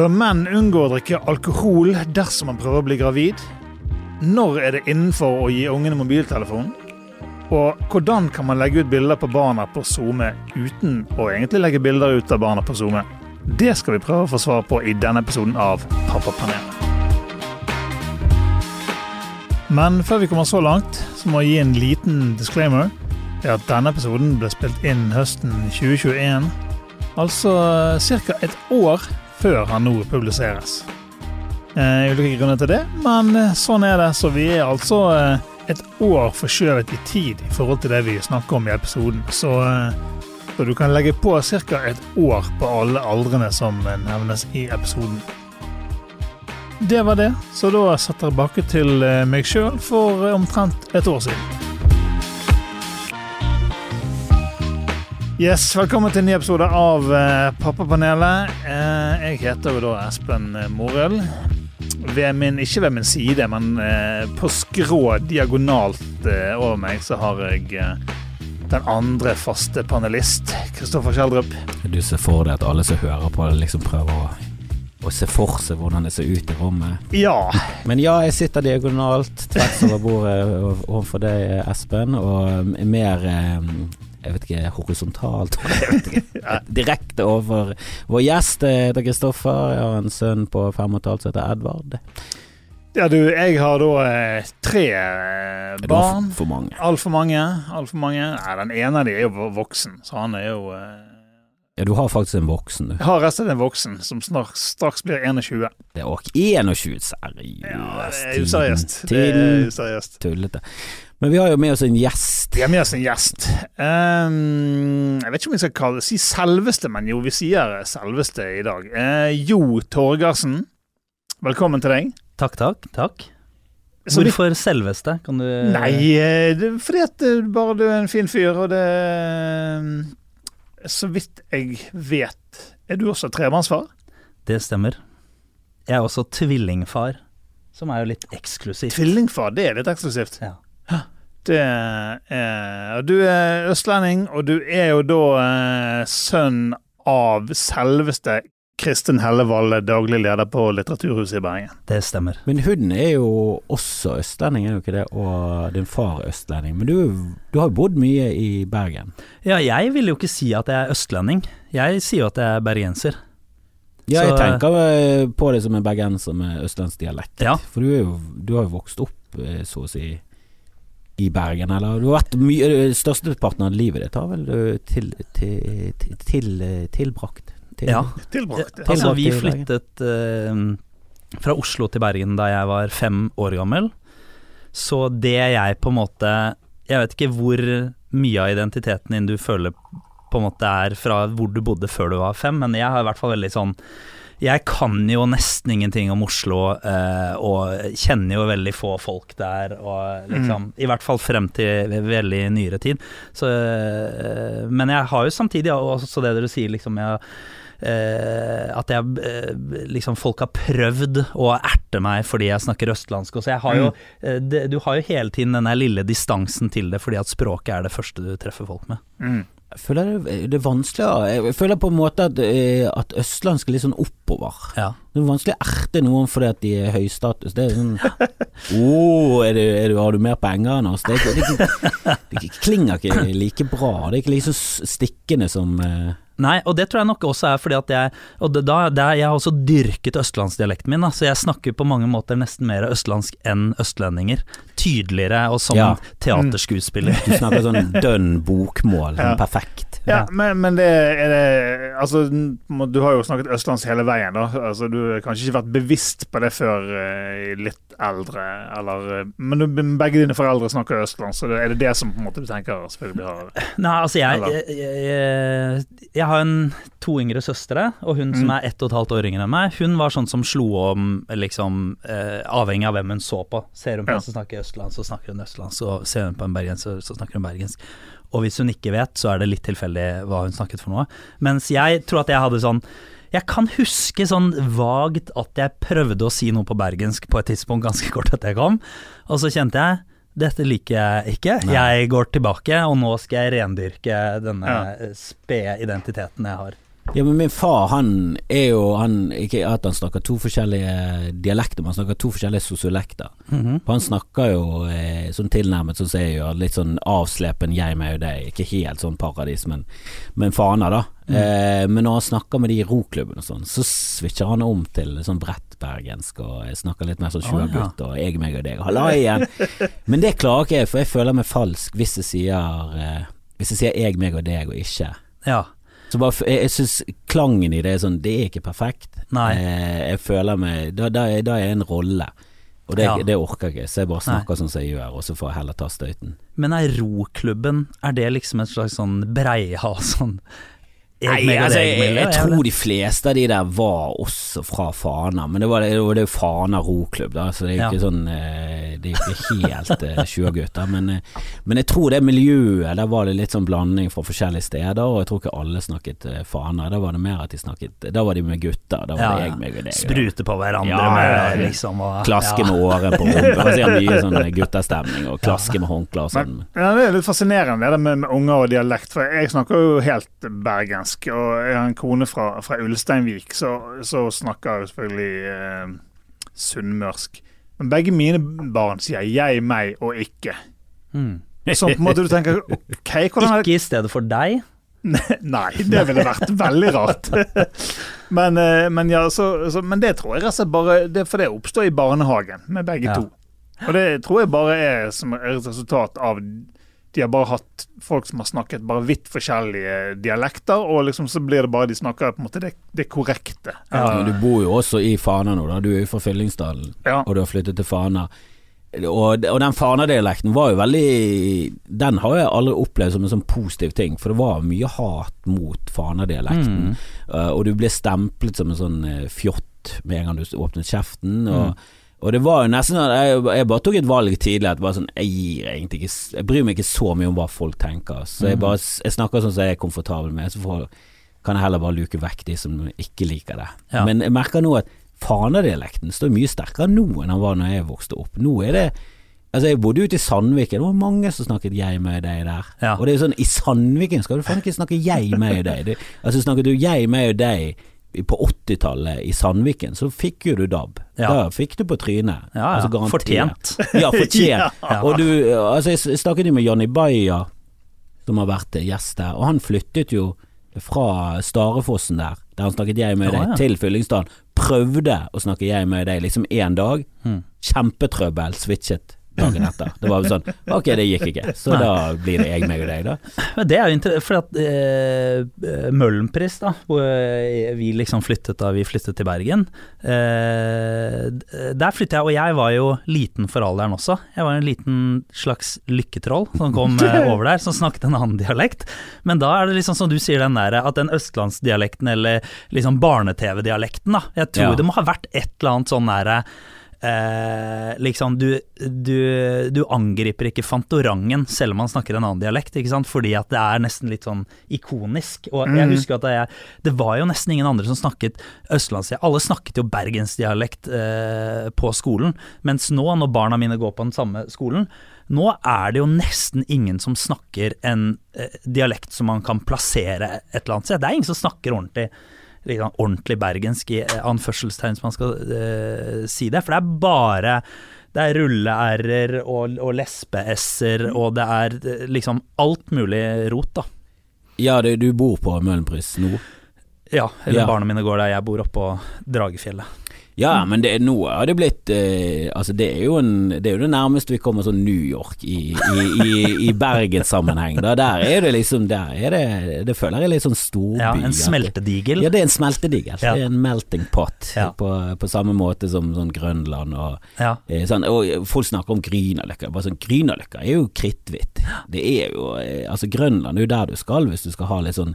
Bør menn unngå å drikke alkohol dersom man prøver å bli gravid? Når er det innenfor å gi ungene mobiltelefon? Og hvordan kan man legge ut bilder på barna på SoMe uten å egentlig legge bilder ut av barna på SoMe? Det skal vi prøve å få svar på i denne episoden av Pappapanelet. Men før vi kommer så langt, så må jeg gi en liten disclaimer. Det at denne episoden ble spilt inn høsten 2021. Altså ca. et år før han nå publiseres. Eh, ulike grunner til det, men eh, sånn er det. Så vi er altså eh, et år forskjøvet i tid i forhold til det vi snakker om i episoden. Så, eh, så du kan legge på ca. et år på alle aldrene som eh, nevnes i episoden. Det var det, så da setter jeg tilbake til eh, meg sjøl for omtrent et år siden. Yes, Velkommen til en ny episode av eh, Pappapanelet. Eh, jeg heter jo da Espen eh, Morild. Ved min, ikke ved min side, men på skrå diagonalt over meg så har jeg den andre faste panelist, Kristoffer Kjeldrup. Du ser for deg at alle som hører på liksom prøver å, å se for seg hvordan det ser ut i rommet. Ja. Men ja, jeg sitter diagonalt tvers over bordet overfor deg, Espen, og mer jeg vet ikke, horisontalt jeg vet ikke, Direkte over vår gjest. Jeg heter Kristoffer. Jeg har en sønn på fem og et halvt som heter Edvard. ja, du, jeg har da eh, tre eh, barn. for, for mange? Altfor mange. Alt for mange. Nei, den ene av dem er jo voksen, så han er jo eh, Ja, du har faktisk en voksen, du. Jeg har restet en voksen som snart, straks blir 21. Det er også 21, seriøst. Ja, det er useriøst. Det er useriøst. tullete. Men vi har jo med oss en gjest. Vi har med oss en gjest. Um, jeg vet ikke om vi skal kalle si selveste, men jo, vi sier selveste i dag. Uh, jo Torgersen, velkommen til deg. Takk, takk. takk. Så Hvorfor selveste? Kan du Nei, eh, det fordi at eh, bare du er en fin fyr, og det Så vidt jeg vet, er du også tremannsfar? Det stemmer. Jeg er også tvillingfar, som er jo litt eksklusivt. Tvillingfar, det er litt eksklusivt. Ja. Det er, du er østlending, og du er jo da eh, sønn av selveste Kristin Hellevold, daglig leder på Litteraturhuset i Bergen. Det stemmer. Men hun er jo også østlending, er jo ikke det? Og din far er østlending. Men du, du har jo bodd mye i Bergen. Ja, jeg vil jo ikke si at jeg er østlending. Jeg sier jo at jeg er bergenser. Ja, jeg Så- tenker eh, på det som en bergenser med østlandsdialekt. Ja. For du, er jo, du har jo vokst opp, eh, så å si, i Bergen, eller du har vært mye eh, Størsteparten av livet ditt har vel du til, til, til, til, tilbrakt? Til, Ja. tilbrakte. Altså, vi flyttet eh, fra Oslo til Bergen da jeg var fem år gammel. Så det jeg på en måte Jeg vet ikke hvor mye av identiteten din du føler på en måte er fra hvor du bodde før du var fem, men jeg har i hvert fall veldig sånn jeg kan jo nesten ingenting om Oslo, eh, og kjenner jo veldig få folk der, og liksom I hvert fall frem til veldig nyere tid. Så, eh, men jeg har jo samtidig også det dere sier, liksom jeg, At jeg eh, liksom Folk har prøvd å erte meg fordi jeg snakker østlandsk. Og så jeg har jo eh, det, Du har jo hele tiden den lille distansen til det, fordi at språket er det første du treffer folk med. Mm. Jeg føler det, det er vanskeligere Jeg føler på en måte at, eh, at østlandsk er litt sånn oppover. Ja. Det er vanskelig å erte noen fordi at de er høystatus. Det er sånn oh, er du, er du, har du mer penger enn oss? Det, det, det klinger ikke like bra. Det er ikke like så stikkende som eh, Nei, og det tror jeg nok også er fordi at jeg Og det, da, det er, jeg har også dyrket østlandsdialekten min, da, så jeg snakker på mange måter nesten mer østlandsk enn østlendinger. Tydeligere og som Ja. teaterskuespiller. Du snakker sånn dønn bokmål. Ja. Sånn perfekt. Ja, men, men det er det Altså, du har jo snakket østlands hele veien, da. Altså, du har kanskje ikke vært bevisst på det før i litt eldre, eller eh, Men du, begge dine foreldre snakker østlands, så er det det som på en måte du tenker selvfølgelig har Nei, altså jeg, jeg, jeg, jeg har en, to yngre søstre, og hun som Mm. er ett og et halvt år yngre enn meg, hun var sånn som slo om liksom eh, avhengig av hvem hun så på. Ser hun på Ja. en som snakker østland, så snakker hun østlands, og ser hun på en bergenser, så snakker hun bergensk. Og hvis hun ikke vet, så er det litt tilfeldig hva hun snakket for noe. Mens jeg tror at jeg hadde sånn Jeg kan huske sånn vagt at jeg prøvde å si noe på bergensk på et tidspunkt ganske kort etter jeg kom, og så kjente jeg dette liker jeg ikke. Nei. Jeg går tilbake, og nå skal jeg rendyrke denne Ja. eh, spede identiteten jeg har. Ja, men min far, han er jo han, Ikke at han snakker to forskjellige dialekter, men han snakker to forskjellige sosiolekter. Mm -hmm. han snakker jo eh, sånn tilnærmet sånn som jeg gjør, litt sånn avslepen jeg, meg og deg. Ikke helt sånn paradis, men, men fana, da. Eh, men når han snakker med de i roklubbene og sånn, så switcher han om til sånn brettbergensk og snakker litt mer sånn Å, ja. og jeg, meg og deg, og halla igjen. Men det klarer ikke jeg, for jeg føler meg falsk hvis jeg sier eh, Hvis jeg sier jeg, meg og deg og ikke. Ja. Så bare, jeg, jeg syns klangen i det er sånn Det er ikke perfekt. Nei. Jeg, jeg føler meg Da, da, da er jeg en rolle. Og det, Ja. det orker jeg ikke, så jeg bare snakker sånn som jeg gjør, og så får jeg heller ta støyten. Men er roklubben, er det liksom et slags sånn breia sånn Nei, meg altså, deg jeg, jeg, tror de fleste av de der var også fra Fana, men det var det, det er jo Fana roklubb, da, så det er jo Ja. ikke sånn eh, Det er ikke helt eh, sjuagutter. Men, eh, men jeg tror det miljøet, der var det litt sånn blanding fra forskjellige steder, og jeg tror ikke alle snakket Fana. Da var det mer at de snakket Da var de med gutter, da var Ja, det jeg, meg og deg. Sprute på hverandre Ja, med liksom og, Klaske ja. med åren på rumpa. Ser mye sånn gutterstemning, og klaske med håndklær og sånn. Ja, det er litt fascinerende det med, med unger og dialekt. For jeg snakker jo helt bergensk. Og jeg har en kone fra, fra Ulsteinvik, så, så snakker jeg selvfølgelig eh, sunnmørsk. Men begge mine barn sier 'jeg', 'meg' og 'ikke'. Mm. Så på en måte du tenker OK, hvordan det Ikke i stedet for deg. Nei, det ville vært veldig rart. men, eh, men, ja, så, så, men det tror jeg slett bare det, For det oppstår i barnehagen med begge Ja. to. Og det tror jeg bare er som et resultat av De har bare hatt folk som har snakket bare vidt forskjellige dialekter, og liksom så blir det bare de snakker på en måte det, det korrekte. Ja, men du bor jo også i Fana nå, da. Du er jo fra Fyllingsdalen, Ja. og du har flyttet til Fana. Og, og den Fana-dialekten var jo veldig Den har jeg aldri opplevd som en sånn positiv ting, for det var mye hat mot Fana-dialekten. Mm. Uh, og du ble stemplet som en sånn uh, fjott med en gang du åpnet kjeften. Og, Mm. Og det var jo nesten at jeg, jeg bare tok et valg tidlig at bare sånn, jeg gir egentlig ikke Jeg bryr meg ikke så mye om hva folk tenker. Så jeg Mm. bare Jeg snakker sånn som jeg er komfortabel med, så får, kan jeg heller bare luke vekk de som ikke liker det. Ja. Men jeg merker nå at fanadialekten står mye sterkere nå enn han var når jeg vokste opp. Nå er det Altså Jeg bodde ute i Sandviken, det var mange som snakket jeg med deg der. Ja. Og det er jo sånn, i Sandviken skal du faen ikke snakke jeg med deg. Det, altså Snakket du jeg med deg på 80-tallet i Sandviken, så fikk jo du DAB. Ja. Da fikk du på trynet. Ja, ja. Altså. Fortjent. Ja, fortjent. Ja. Og du, altså jeg snakket jo med Johnny Baia, som har vært eh, gjest der, og han flyttet jo fra Starefossen der, der han snakket jeg med deg, til Fyllingsdalen. Prøvde å snakke jeg med deg liksom én dag. Hmm. Kjempetrøbbel, switchet dagen etter. Det var jo sånn Ok, det gikk ikke, så da blir det jeg, meg og deg, da. Men det er jo interessant, for at eh, Møhlenpris, da, hvor eh, vi liksom flyttet da vi flyttet til Bergen, eh, der flyttet jeg, og jeg var jo liten for alderen også. Jeg var en liten slags lykketroll som kom eh, over der, som snakket en annen dialekt. Men da er det liksom som du sier, den der, at den østlandsdialekten, eller liksom barne-TV-dialekten, da. Jeg tror Ja. det må ha vært et eller annet sånn derre Eh, liksom, du, du, du angriper ikke Fantorangen selv om man snakker en annen dialekt, ikke sant? fordi at det er nesten litt sånn ikonisk. Og jeg Mhm. husker at jeg, det var jo nesten ingen andre som snakket østlandsdialekt. Alle snakket jo bergensdialekt eh, på skolen, mens nå, når barna mine går på den samme skolen, nå er det jo nesten ingen som snakker en eh, dialekt som man kan plassere et eller annet sted. Det er ingen som snakker ordentlig liksom, ordentlig bergensk i eh, anførselstegn, hvis man skal uh, si det. For det er bare det er rulle-r-er og, og lesbe-s-er, og det er eh, liksom alt mulig rot, da. Ja, det, du bor på Møhlenpris nå? Ja, eller Ja. barna mine går der jeg bor oppå Dragefjellet. Ja, men det, nå har det blitt eh, Altså, det er, en, det er jo det nærmeste vi kommer sånn New York i, i, i, i Bergens-sammenheng. Der er det liksom Der er det Det føler jeg er litt sånn storby. Ja, en smeltedigel. Ja, det er en smeltedigel. Ja. Det er en melting pot, Ja. på, på samme måte som sånn Grønland og Ja. eh, sånn. Og folk snakker om Grünerløkka. Bare sånn, Grünerløkka er jo kritthvitt. Det er jo eh, Altså, Grønland er jo der du skal hvis du skal ha litt sånn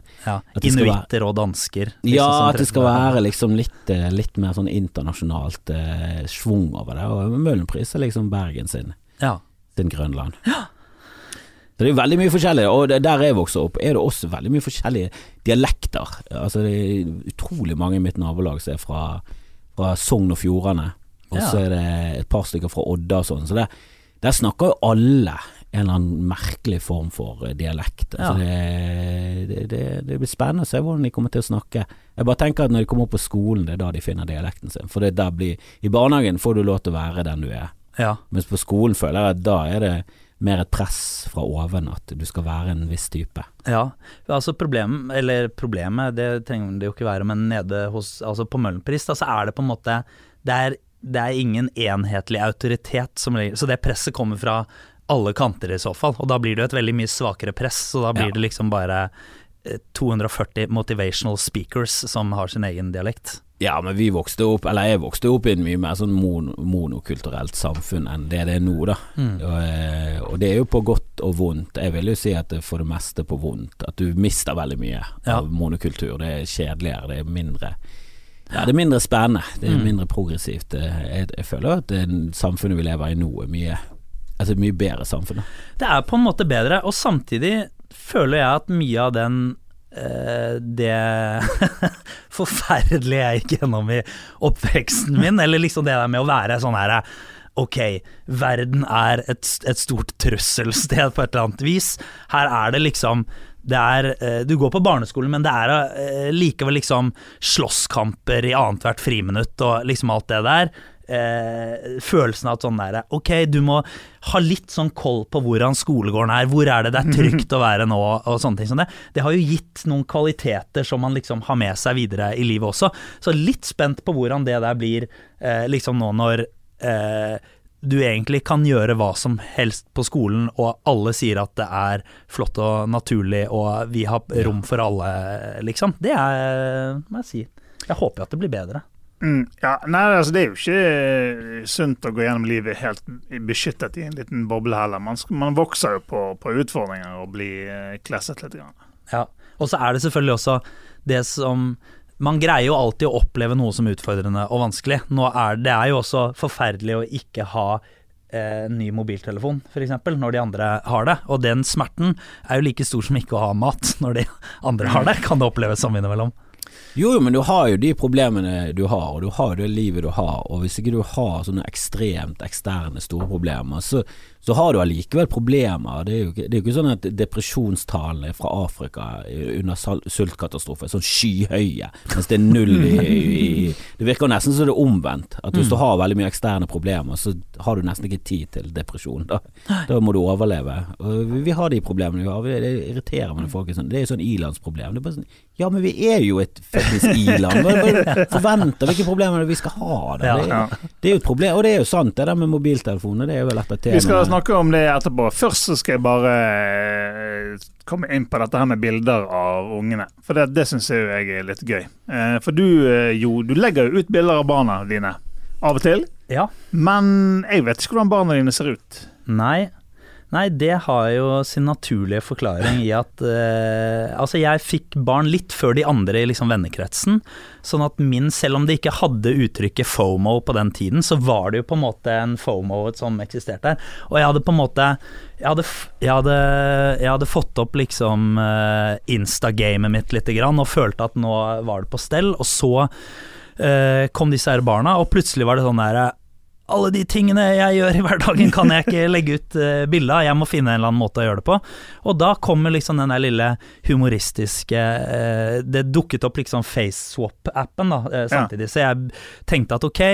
Inuitter og dansker. liksom, ja, at det skal være liksom litt, eh, litt mer sånn internasjonalt eh, schwung over det. Og Møhlenpris er liksom Bergen sin, Ja. sin Grønland. Så det er veldig mye forskjellig, og der jeg vokste opp er det også veldig mye forskjellige dialekter. Altså det er utrolig mange i mitt nabolag som er fra, fra Sogn og Fjordane, og så Ja. er det et par stykker fra Odda og sånn. Så det, der snakker jo alle en eller annen merkelig form for eh, dialekt. Ja. Altså det, det, det, det blir spennende å se hvordan de kommer til å snakke. Jeg bare tenker at når de kommer opp på skolen, det er da de finner dialekten sin. For blir, I barnehagen får du lov til å være den du er, Ja. mens på skolen føler jeg at da er det mer et press fra oven at du skal være en viss type. Ja, altså problem, eller problemet, det trenger det jo ikke være, men nede hos, altså på Møhlenpris, da så er det på en måte, det er, det er ingen enhetlig autoritet som ligger, så det presset kommer fra alle kanter i så fall, og da blir det jo et veldig mye svakere press, så da blir Ja. det liksom bare eh, 240 motivational speakers som har sin egen dialekt. Ja, men vi vokste opp, eller jeg vokste opp i en mye mer sånn mon monokulturelt samfunn enn det det er nå, da. Og, eh, og det er jo på godt og vondt. Jeg vil jo si at det for det meste på vondt. At du mister veldig mye Ja. av monokultur. Det er kjedeligere, det er mindre ja, det er mindre spennende. Det er Mm. mindre progressivt. Jeg, jeg føler at det samfunnet vi lever i nå, er mye et mye bedre samfunn. Det er på en måte bedre, og samtidig føler jeg at mye av den Uh, det forferdelige jeg gikk gjennom i oppveksten min, eller liksom det der med å være sånn her Ok, verden er et, et stort trusselsted på et eller annet vis. Her er det liksom det er, uh, Du går på barneskolen, men det er uh, likevel liksom slåsskamper i annethvert friminutt og liksom alt det der. Eh, følelsen av at sånn der Ok, du må ha litt sånn koll på hvordan skolegården er, hvor er det det er trygt å være nå, og sånne ting som det. Det har jo gitt noen kvaliteter som man liksom har med seg videre i livet også. Så litt spent på hvordan det der blir eh, liksom nå når eh, du egentlig kan gjøre hva som helst på skolen, og alle sier at det er flott og naturlig, og vi har rom for alle, liksom. Det er, må jeg si. Jeg håper at det blir bedre. Mm, ja, nei, altså Det er jo ikke eh, sunt å gå gjennom livet helt beskyttet i en liten boble heller. Man, man vokser jo på, på utfordringer og blir eh, klesset litt. Grann. Ja, og så er det selvfølgelig også det som Man greier jo alltid å oppleve noe som utfordrende og vanskelig. Nå er det er jo også forferdelig å ikke ha eh, ny mobiltelefon, f.eks., når de andre har det. Og den smerten er jo like stor som ikke å ha mat når de andre har det, kan det oppleves som innimellom. Jo, jo, men du har jo de problemene du har, og du har jo det livet du har. Og hvis ikke du har sånne ekstremt eksterne store problemer, så, så har du allikevel problemer. Det er jo ikke, det er jo ikke sånn at depresjonstallene fra Afrika under sultkatastrofer sultkatastrofe er sånn skyhøye, mens det er null i, i Det virker nesten som det er omvendt. At hvis du har veldig mye eksterne problemer, så har du nesten ikke tid til depresjon. Da, da må du overleve. Og vi, vi har de problemene vi har. Det irriterer meg når folk er sånn. Det er jo sånn ilandsproblem. Det er bare sånn Ja, men vi er jo et i-land. Hva hva forventer hvilke problemer er vi skal ha? Da? Det, er, det er jo et problem, og det er jo sant, det der med mobiltelefoner. Det er jo vel et av Vi skal snakke om det etterpå. Først så skal jeg bare eh, komme inn på dette her med bilder av ungene. For det, det syns jeg er litt gøy. Eh, For du, eh, jo, du legger jo ut bilder av barna dine av og til. Ja. Men jeg vet ikke hvordan barna dine ser ut. Nei. Nei, det har jo sin naturlige forklaring i at eh, Altså, jeg fikk barn litt før de andre i liksom vennekretsen. Sånn at min, selv om det ikke hadde uttrykket FOMO på den tiden, så var det jo på en måte en FOMO som eksisterte. Og jeg hadde på en måte Jeg hadde, jeg hadde, jeg hadde fått opp liksom eh, Insta-gamet mitt lite grann og følte at nå var det på stell. Og så eh, kom disse her barna, og plutselig var det sånn der alle de tingene jeg gjør i hverdagen kan jeg ikke legge ut uh, bilde av, jeg må finne en eller annen måte å gjøre det på. Og da kommer liksom den der lille humoristiske uh, Det dukket opp liksom FaceSwap-appen da, uh, samtidig, så jeg tenkte at ok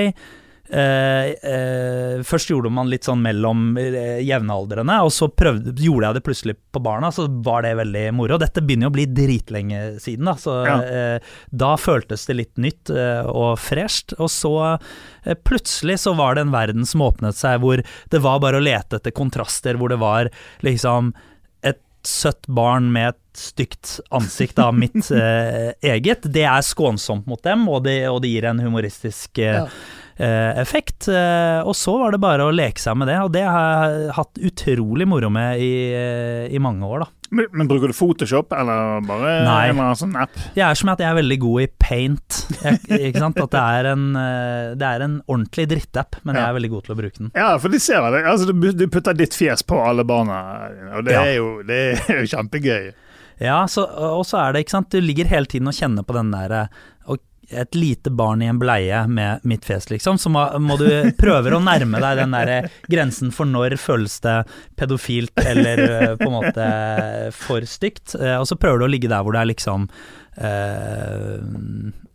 eh, eh, Først gjorde man litt sånn mellom eh, jevnaldrende, og så prøvde, gjorde jeg det plutselig på barna, så var det veldig moro. Dette begynner jo å bli dritlenge siden, da, så Ja. eh, da føltes det litt nytt eh, og fresht. Og så plutselig så var det en verden som åpnet seg, hvor det var bare å lete etter kontraster, hvor det var liksom et søtt barn med et stygt ansikt av mitt eget. Det er skånsomt mot dem, og det, og det gir en humoristisk eh, effekt. Eh, og så var det bare å leke seg med det, og det har jeg hatt utrolig moro med i, eh, i mange år, da. Men, men bruker du Photoshop, eller bare Nei. en sånn app? Jeg er som at jeg er veldig god i paint. Jeg, ikke sant? At det er en, eh, det er en ordentlig drittapp, men jeg er veldig god til å bruke den. Ja, for de ser det. Altså, du, du putter ditt fjes på alle barna, og det Ja. er jo, det er jo kjempegøy. Ja, så, og så er det, ikke sant, du ligger hele tiden og kjenner på den og et lite barn i en bleie med mitt fjes, liksom, så må, må du prøve å nærme deg den der grensen for når føles det pedofilt eller eh, på en måte for stygt. Eh, og så prøver du å ligge der hvor det er liksom uh,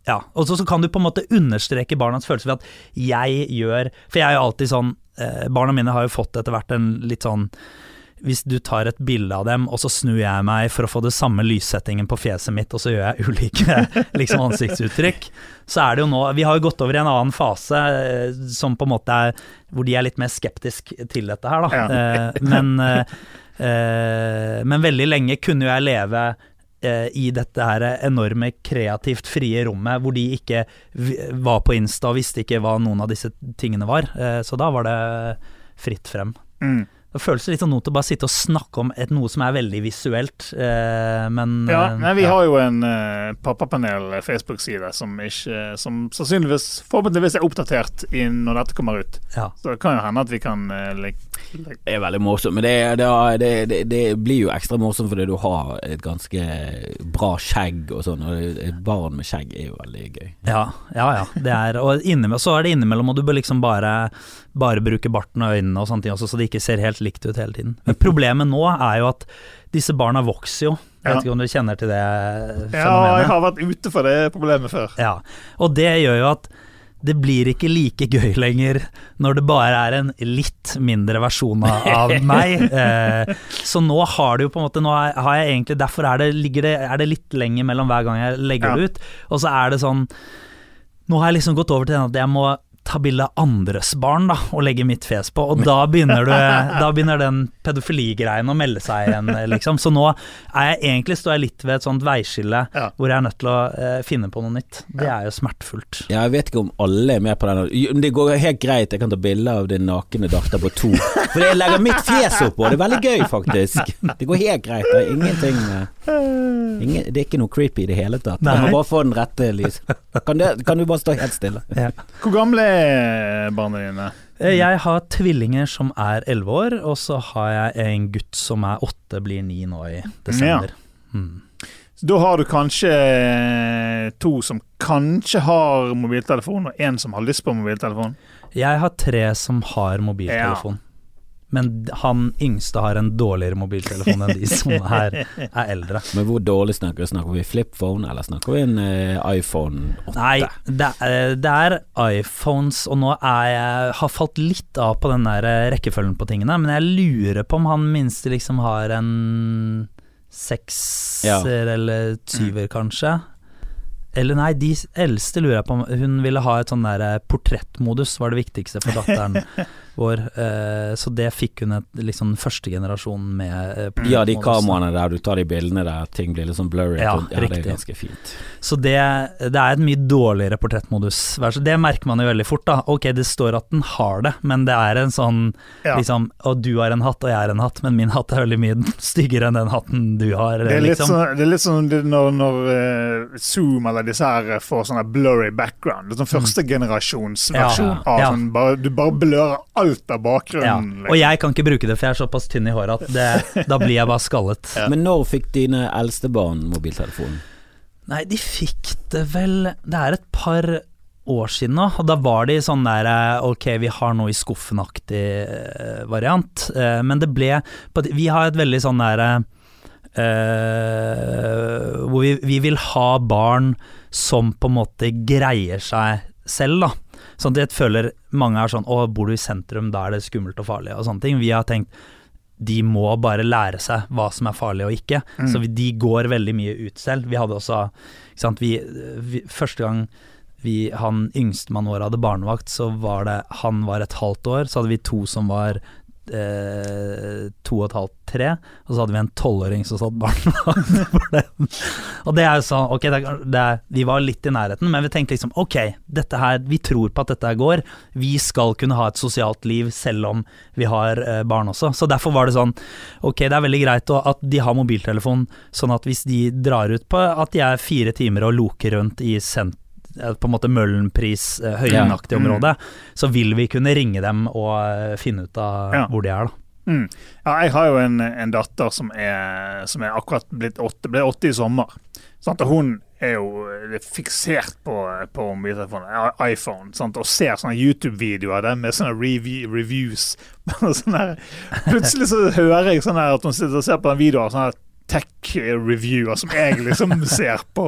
Ja. Og så, kan du på en måte understreke barnas følelser ved at jeg gjør For jeg er jo alltid sånn uh, Barna mine har jo fått etter hvert en litt sånn hvis du tar et bilde av dem, og så snur jeg meg for å få det samme lyssettingen på fjeset mitt, og så gjør jeg ulike liksom, ansiktsuttrykk, så er det jo nå Vi har jo gått over i en annen fase eh, som på en måte er hvor de er litt mer skeptisk til dette her, da. Ja. Eh, men, eh, men veldig lenge kunne jeg leve i dette her enorme kreativt frie rommet, hvor de ikke var på Insta og visste ikke hva noen av disse tingene var. Så da var det fritt frem. Mm. Det føles litt sånn til å bare sitte og snakke om et, noe som er veldig visuelt, eh, men Ja, eh, nei, vi ja. har jo en uh, pappapanel Facebook-side som Som sannsynligvis, forhåpentligvis er oppdatert når dette kommer ut. Ja. Så det kan jo hende at vi kan uh, Det er veldig morsomt, men det, det, det, det, blir jo ekstra morsomt fordi du har et ganske bra skjegg og sånn, og et barn med skjegg er jo veldig gøy. Ja, ja. ja. Det er, og innimellom, så er det innimellom, og du bør liksom bare, bare bruke barten og øynene og sånne ting også, så det ikke ser helt likt ut hele tiden. Men problemet nå er jo at disse barna vokser jo. Jeg vet ikke om du kjenner til det fenomenet? Ja, jeg har vært ute for det problemet før. Ja, og det gjør jo at det blir ikke like gøy lenger når det bare er en litt mindre versjon av, meg. Eh, så nå har det jo på en måte Nå har jeg egentlig Derfor er det, det, er det litt lenger mellom hver gang jeg legger Ja. det ut. Og så er det sånn Nå har jeg liksom gått over til den at jeg må ta bilde av andres barn da, og legge mitt fjes på, og da begynner, du, da begynner den pedofiligreien å melde seg igjen, liksom. Så nå er jeg egentlig står jeg litt ved et sånt veiskille Ja. hvor jeg er nødt til å eh, finne på noe nytt. Det er jo smertefullt. Ja, jeg vet ikke om alle er med på den. Men Det går helt greit, jeg kan ta bilde av din nakne datter på to. For jeg legger mitt fjes oppå, det er veldig gøy faktisk. Det går helt greit. Det er ingenting eh, ingen, Det er ikke noe creepy i det hele tatt. Jeg må bare få den rette lys. Kan, det, kan du bare stå helt stille? Hvor gamle er barna dine? Eh, Jeg har tvillinger som er elleve år, og så har jeg en gutt som er åtte, blir ni nå i desember. Mm. Da har du kanskje eh, to som kanskje har mobiltelefon, og én som har lyst på mobiltelefon. Jeg har tre som har mobiltelefon. Men han yngste har en dårligere mobiltelefon enn de som er, er eldre. Men hvor dårlig snakker vi? Snakker vi flipphone, eller snakker vi en eh, iPhone 8? Nei, det er, det er iPhones, og nå er jeg har falt litt av på den der eh, rekkefølgen på tingene, men jeg lurer på om han minste liksom har en sekser Ja. eller tyver, kanskje. Eller nei, de eldste lurer jeg på om Hun ville ha et sånn der eh, portrettmodus, var det viktigste for datteren vår. Eh, så det fikk hun et liksom første generasjon med. eh, Ja, de kameraene der du tar de bildene der ting blir litt sånn blurry. Ja, ja, det er ganske fint. Så det, det er et mye dårligere portrettmodus. Det merker man jo veldig fort, da. Ok, det står at den har det, men det er en sånn Ja. liksom Og du har en hatt, og jeg har en hatt, men min hatt er veldig mye styggere enn den hatten du har, Det er litt liksom. sånn, det er litt sånn når, når uh, Zoom eller disse her får sånn blurry background. Det er sånn førstegenerasjonsversjon Mm. Ja, av sånn bare, Du bare blører alt av Ja. bakgrunnen. liksom. Og jeg kan ikke bruke det, for jeg er såpass tynn i håret at det, da blir jeg bare skallet. Men når fikk dine eldste barn mobiltelefon? Nei, de fikk det vel Det er et par år siden nå, og da var de sånn der eh, Ok, vi har noe i skuffen-aktig eh, variant, eh, men det ble Vi har et veldig sånn derre Uh, Hvor vi, vi vil ha barn som på en måte greier seg selv, da. Sånn jeg føler mange er sånn Å, bor du i sentrum, da er det skummelt og farlig, og sånne ting. Vi har tenkt de må bare lære seg hva som er farlig og ikke. Mm. Så vi, de går veldig mye ut selv. Vi hadde også ikke sant, vi, vi, Første gang vi, han yngstemann vår hadde barnevakt, så var det Han var et halvt år, så hadde vi to som var eh, to og et halvt, tre, og så hadde vi en tolvåring som satt barnevakt. Og det er jo sånn, vi var litt i nærheten, men vi tenkte liksom, ok, dette her, vi tror på at dette går, vi skal kunne ha et sosialt liv selv om vi har eh, barn også. Så derfor var det sånn, ok, det er veldig greit å, at de har mobiltelefon, sånn at hvis de drar ut på at de er fire timer og loker rundt i sent eh, på en måte Møhlenpris, eh, Høyenaktig Ja. Mm. område, så vil vi kunne ringe dem og eh, finne ut av Ja. hvor de er, da. Mm. Ja, jeg har jo en, en datter som er, som er akkurat blitt åtte, ble åtte i sommer. Sant? Og hun er jo eh, fiksert på, på mobiltelefonen, iPhone, sant? og ser sånne YouTube-videoer der med sånne review, reviews. sånne plutselig så hører jeg sånn at hun sitter og ser på den videoen sånn at tech-reviewer som jeg liksom ser på.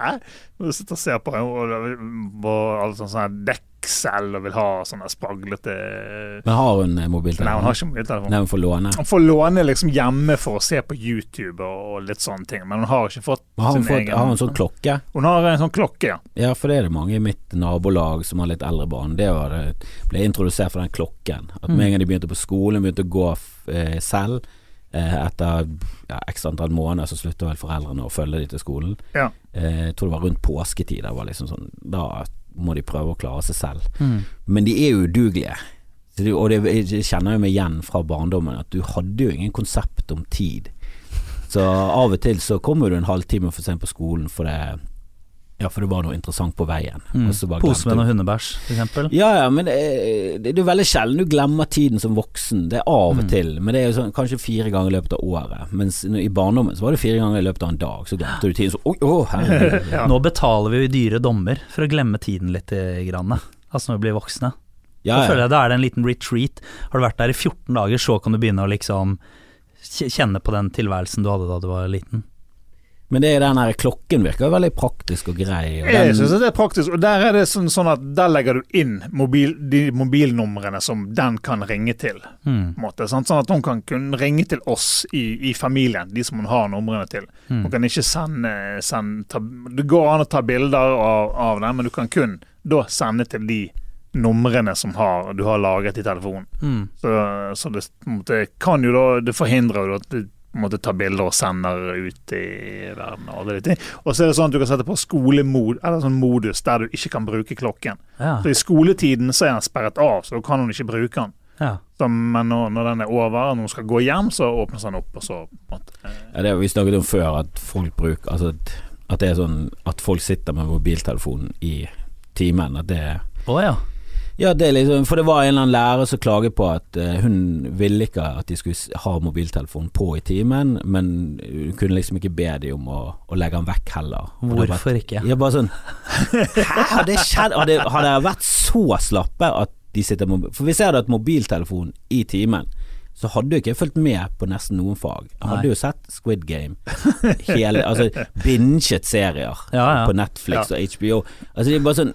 Hæ? Og sitter og ser på og, og, alle sånne, Dexel og vil ha sånne spraglete Men har hun eh, mobiltelefon? Nei, hun har ikke mobiltelefon. Nei, hun får låne. Hun får låne liksom hjemme for å se på YouTube og, litt sånne ting, men hun har ikke fått Men har hun, sin fått, egen har hun sånn klokke? Hun har en sånn klokke, ja. Ja, for det er det mange i mitt nabolag som har litt eldre barn. Det var ble introdusert for den klokken. At med en gang de begynte på skolen, begynte å gå eh, selv. Eh, etter ja, x antall måneder så slutta vel foreldrene å følge de til skolen. Ja. Eh, jeg tror det var rundt påsketid. Det var liksom sånn, da må de prøve å klare seg selv. Mm. Men de er jo udugelige. Og det jeg kjenner jo meg igjen fra barndommen at du hadde jo ingen konsept om tid. Så av og til så kommer du en halvtime for sent på skolen for det Ja, for det var noe interessant på veien. Mm. Pose med noe hundebæsj, eksempel. Ja, ja, men det er, det er jo veldig sjelden du glemmer tiden som voksen. Det er av og Mm. til, men det er jo sånn, kanskje fire ganger i løpet av året. Mens i barndommen så var det fire ganger i løpet av en dag. Så glemte du tiden så oh, oh. Ja. Nå betaler vi jo i dyre dommer for å glemme tiden litt, grann, altså når vi blir voksne. Ja, Da føler jeg Da er det en liten retreat. Har du vært der i 14 dager, så kan du begynne å liksom kjenne på den tilværelsen du hadde da du var liten. Men det er den her klokken virker veldig praktisk og grei. Og Jeg den, syns det er praktisk, og der er det sånn, sånn at der legger du inn mobil, de mobilnumrene som den kan ringe til. Mm. måte? Sånn at hun kan kunne ringe til oss i, i familien, de som hun har numrene til. Mm. Hun kan ikke sende, sende ta, Det går an å ta bilder av, av den, men du kan kun da sende til de numrene som har, du har lagret i telefonen. Mm. Så, så det måte, kan jo da Det forhindrer jo at måte tar bilder og sender ut i verden. Og, alle de ting. og så er det sånn at du kan sette på skolemod, eller sånn modus der du ikke kan bruke klokken. Ja. Så I skoletiden så er den sperret av, så da kan hun ikke bruke den. ja. Så, men når, når den er over, og hun skal gå hjem, så åpnes den opp, og så måte, eh, ja, det har vi snakket om før, at folk bruker Altså at, det er sånn at folk sitter med mobiltelefonen i timen. At det Å ja. Ja, det liksom For det var en eller annen lærer som klaget på at eh, hun ville ikke at de skulle ha mobiltelefonen på i timen, men hun kunne liksom ikke be dem om å, å legge den vekk heller. Hvorfor bare, ikke? Ja, bare sånn Hæ, har det skjedd? Har, det, har dere vært så slappe at de sitter med For hvis jeg hadde at mobiltelefon i timen, så hadde jo ikke jeg fulgt med på nesten noen fag. Jeg hadde Nei. jo sett Squid Game, hele, altså binget serier Ja, ja. på Netflix og HBO. Altså det er bare sånn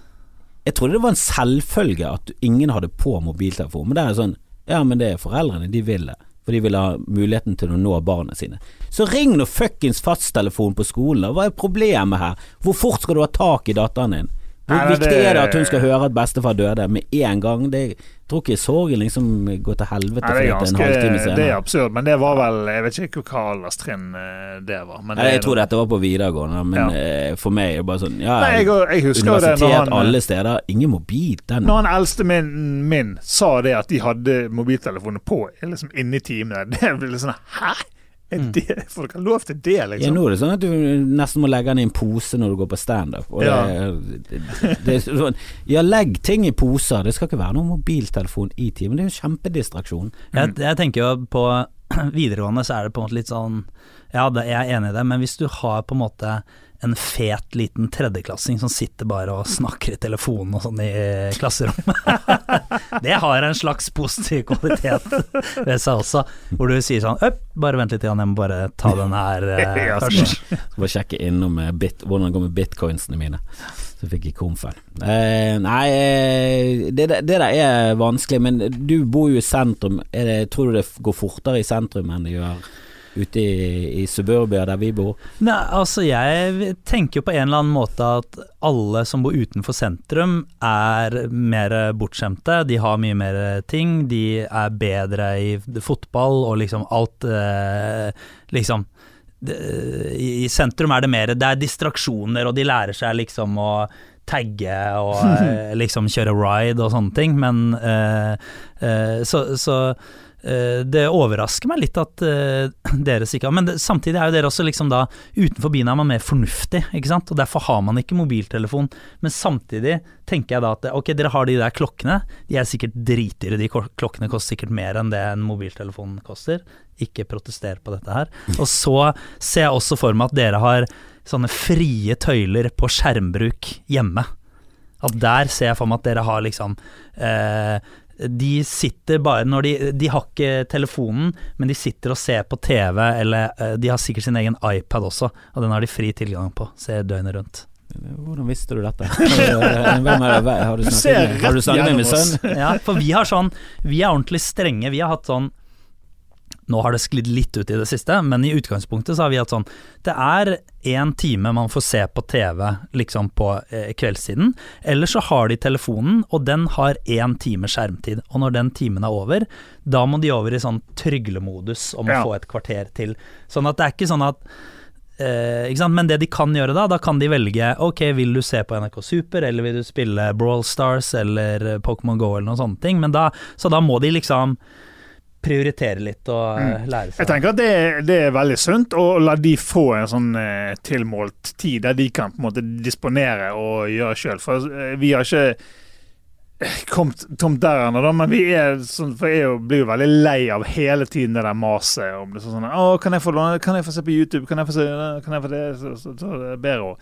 Jeg trodde det var en selvfølge at ingen hadde på mobiltelefon, men det er sånn Ja, men det er foreldrene, de vil det. For de vil ha muligheten til å nå barna sine. Så ring nå fuckings fasttelefonen på skolen. Hva er problemet her? Hvor fort skal du ha tak i datteren din? Hvor viktig det- er det at hun skal høre at bestefar døde med en gang? Det, jeg tror ikke sorgen liksom går til helvete Nei, det, er ganske, det er absurd, men det var vel Jeg vet ikke hva alderstrinn eh, det var. Men Nei, jeg tror noe- dette var på videregående, men Ja. eh, for meg er det bare sånn Ja, Nei, jeg, jeg husker jo det universitet han, alle steder, ingen mobil. Den når han eldste min, min sa det at de hadde mobiltelefoner på liksom inne i timene. Det ble sånn Hæ? Er det, Får dere lov til det, Ja, liksom? nå er det sånn at du nesten må legge den i en pose når du går på standup. og Ja. det, det, det er sånn, Ja, legg ting i poser. Det skal ikke være noen mobiltelefon i timen. Det er jo kjempedistraksjon. Jeg, jeg tenker jo på videregående så er det på en måte litt sånn Ja, jeg er enig i det, men hvis du har på en måte en fet liten tredjeklassing som sitter bare og snakker i telefonen og sånn i klasserommet Det har en slags positiv kvalitet ved seg også, hvor du sier sånn bare vent litt, jeg må bare ta den her eh, først. Skal bare sjekke innom eh, bit, hvordan det går med bitcoinsene mine. Så fikk jeg komfen. Eh, nei, eh, det, det der er vanskelig, men du bor jo i sentrum. Det, tror du det går fortere i sentrum enn det gjør ute i, i suburbia der vi bor? Nei, altså jeg tenker jo på en eller annen måte at alle som bor utenfor sentrum er mer bortskjemte, de har mye mer ting, de er bedre i fotball og liksom alt eh, Liksom i, sentrum er det mer Det er distraksjoner, og de lærer seg liksom å tagge og eh, liksom kjøre ride og sånne ting, men eh, eh, Så, så det overrasker meg litt at eh, dere ikke har Men det, samtidig er jo dere også liksom da Utenfor byen er man mer fornuftig, ikke sant? Og derfor har man ikke mobiltelefon. Men samtidig tenker jeg da at ok, dere har de der klokkene. De er sikkert dritdyre. De klokkene koster sikkert mer enn det en mobiltelefon koster. Ikke protester på dette her. Og så ser jeg også for meg at dere har sånne frie tøyler på skjermbruk hjemme. At der ser jeg for meg at dere har liksom eh, De sitter bare når de De har ikke telefonen, men de sitter og ser på TV, eller eh, de har sikkert sin egen iPad også, og den har de fri tilgang på. Ser døgnet rundt. Hvordan visste du dette? Hvem er det? Har du Du snakket med, har du snakket med min sønn? Ja, for vi har sånn Vi er ordentlig strenge. Vi har hatt sånn Nå har det sklidd litt ut i det siste, men i utgangspunktet så har vi hatt sånn Det er én time man får se på TV liksom på eh, kveldstiden. Eller så har de telefonen, og den har én time skjermtid. Og når den timen er over, da må de over i sånn tryglemodus om å Ja. få et kvarter til. Sånn at det er ikke sånn at Eh? Men det de kan gjøre da, da kan de velge Ok, vil du se på NRK Super, eller vil du spille Brawl Stars eller Pokémon Go eller noen sånne ting. Men da, så da må de liksom prioritere litt og mm. lære Jeg tenker at det, det er veldig sunt å la de få en sånn eh, tilmålt tid der de kan på en måte disponere og gjøre sjøl. For eh, vi har ikke eh, kommet tomt der ennå, men vi er sånn, for jeg blir jo veldig lei av hele tiden det der maset om det. Sånn, å, kan jeg, få, kan jeg få se på YouTube? Kan jeg få se kan jeg få det? Så, så, så det er bedre å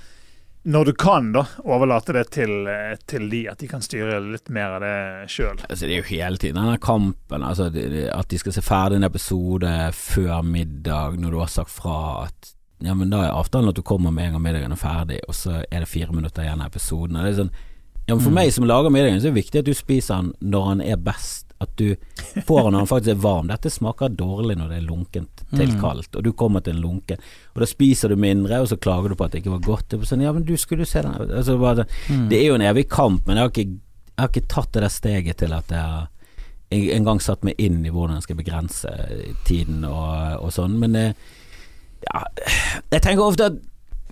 når du kan, da, overlate det til, eh, til de, at de kan styre litt mer av det sjøl. Altså, det er jo hele tiden denne kampen. Altså, at de skal se ferdig en episode før middag, når du har sagt fra at Ja, men da er avtalen at du kommer med en gang middagen er ferdig, og så er det fire minutter igjen av episoden. Og Det er sånn ja, men For Mm. meg som lager middagen, så er det viktig at du spiser den når den er best. At du får den når han faktisk er varm. Dette smaker dårlig når det er lunkent til Mm. kaldt, og du kommer til en lunken. Og da spiser du mindre, og så klager du på at det ikke var godt. Det er sånn, ja, men du skulle se den altså, bare, Mm. Det er jo en evig kamp, men jeg har ikke, jeg har ikke tatt det der steget til at jeg har en, en gang satt meg inn i hvordan jeg skal begrense tiden og, og sånn. Men ja, jeg tenker ofte at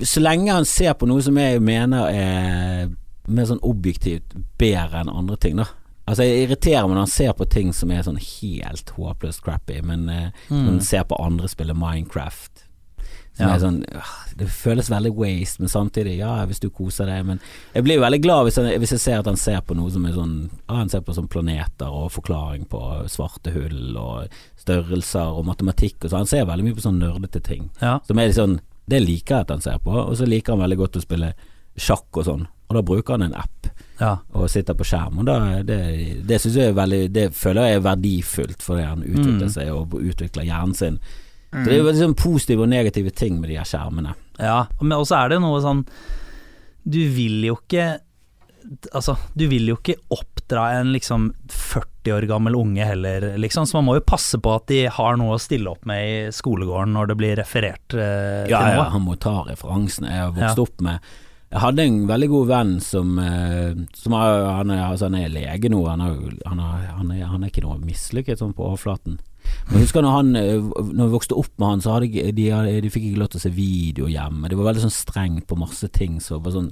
så lenge han ser på noe som jeg mener er mer sånn objektivt bedre enn andre ting, da. Altså Jeg irriterer meg når han ser på ting som er sånn helt håpløst crappy, men eh, når Mm. han ser på andre spille Minecraft. Ja. sånn øh, Det føles veldig waste, men samtidig, ja, hvis du koser deg. Men jeg blir jo veldig glad hvis jeg, hvis jeg ser at han ser på noe som er sånn ja, Han ser på sånn planeter og forklaring på svarte hull og størrelser og matematikk og sånn. Han ser veldig mye på sånn nerdete ting. Ja. Som er sånn Det liker jeg at han ser på. Og så liker han veldig godt å spille sjakk og sånn. Og da bruker han en app ja. og sitter på skjerm. Og da, det, det jeg er veldig Det føler jeg er verdifullt for det han utvikler Mm. seg og utvikler hjernen sin. Så det er jo veldig sånn positive og negative ting med de her skjermene. Ja, men også er det noe sånn Du vil jo ikke Altså, du vil jo ikke oppdra en liksom 40 år gammel unge heller, liksom. Så man må jo passe på at de har noe å stille opp med i skolegården når det blir referert eh, Ja, til ja, han må ta referansene. Jeg har vokst Ja. opp med Jeg hadde en veldig god venn som, eh, som er, han, er, altså han er lege nå. Han, er, han, er, han, ikke noe mislykket sånn på overflaten. Men jeg husker når han eh, Når jeg vokste opp med han, så hadde jeg, de, hadde- de fikk ikke lov til å se video hjemme. Det var veldig sånn strengt på masse ting. Så bare sånn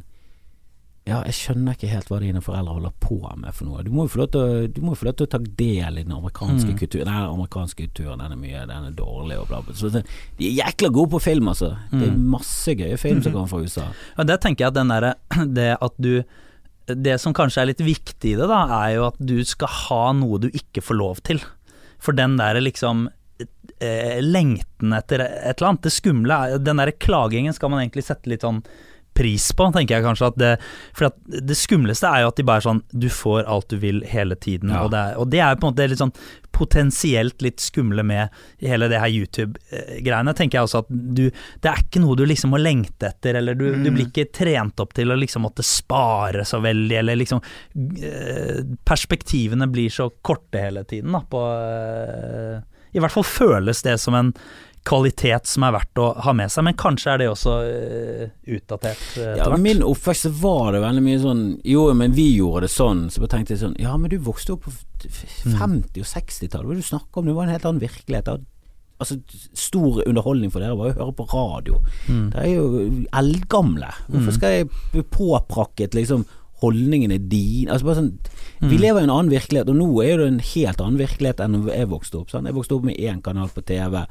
Ja, jeg skjønner ikke helt hva dine foreldre holder på med for noe. Du må jo få lov til å, ta del i den amerikanske Mm. kulturen. Den amerikanske kulturen, den er mye, den er dårlig og bla, bla. Så de er jækla gode på film, altså. Det er Mm. masse gøye film som kommer fra USA. Ja, det tenker jeg at den der, Det at du Det som kanskje er litt viktig i det, da, er jo at du skal ha noe du ikke får lov til. For den der liksom eh, lengten etter et eller annet, det skumle Den der klagingen skal man egentlig sette litt sånn pris på, tenker jeg kanskje. At det, for at det skumleste er jo at de bare er sånn Du får alt du vil hele tiden. Ja. Og, det er, og det er på en måte litt sånn potensielt litt skumle med hele det her YouTube-greiene. Tenker jeg også at du Det er ikke noe du liksom må lengte etter, eller du, du Mm. blir ikke trent opp til å liksom måtte spare så veldig, eller liksom eh, Perspektivene blir så korte hele tiden, da, på eh, I hvert fall føles det som en kvalitet som er verdt å ha med seg, men kanskje er det også uh, utdatert uh, Ja, I min oppvekst var det veldig mye sånn Jo, men vi gjorde det sånn. Så bare tenkte jeg sånn Ja, men du vokste opp på Mm. 50- og 60-tallet. Hva er det du snakker om? Det var en helt annen virkelighet. Altså, stor underholdning for dere var å høre på radio. Mm. Det er jo eldgamle. Hvorfor Mm. skal jeg bli påprakket liksom holdningene dine altså bare sånn, Vi Mm. lever i en annen virkelighet, og nå er det en helt annen virkelighet enn jeg vokste opp. Sant? Jeg vokste opp med én kanal på TV.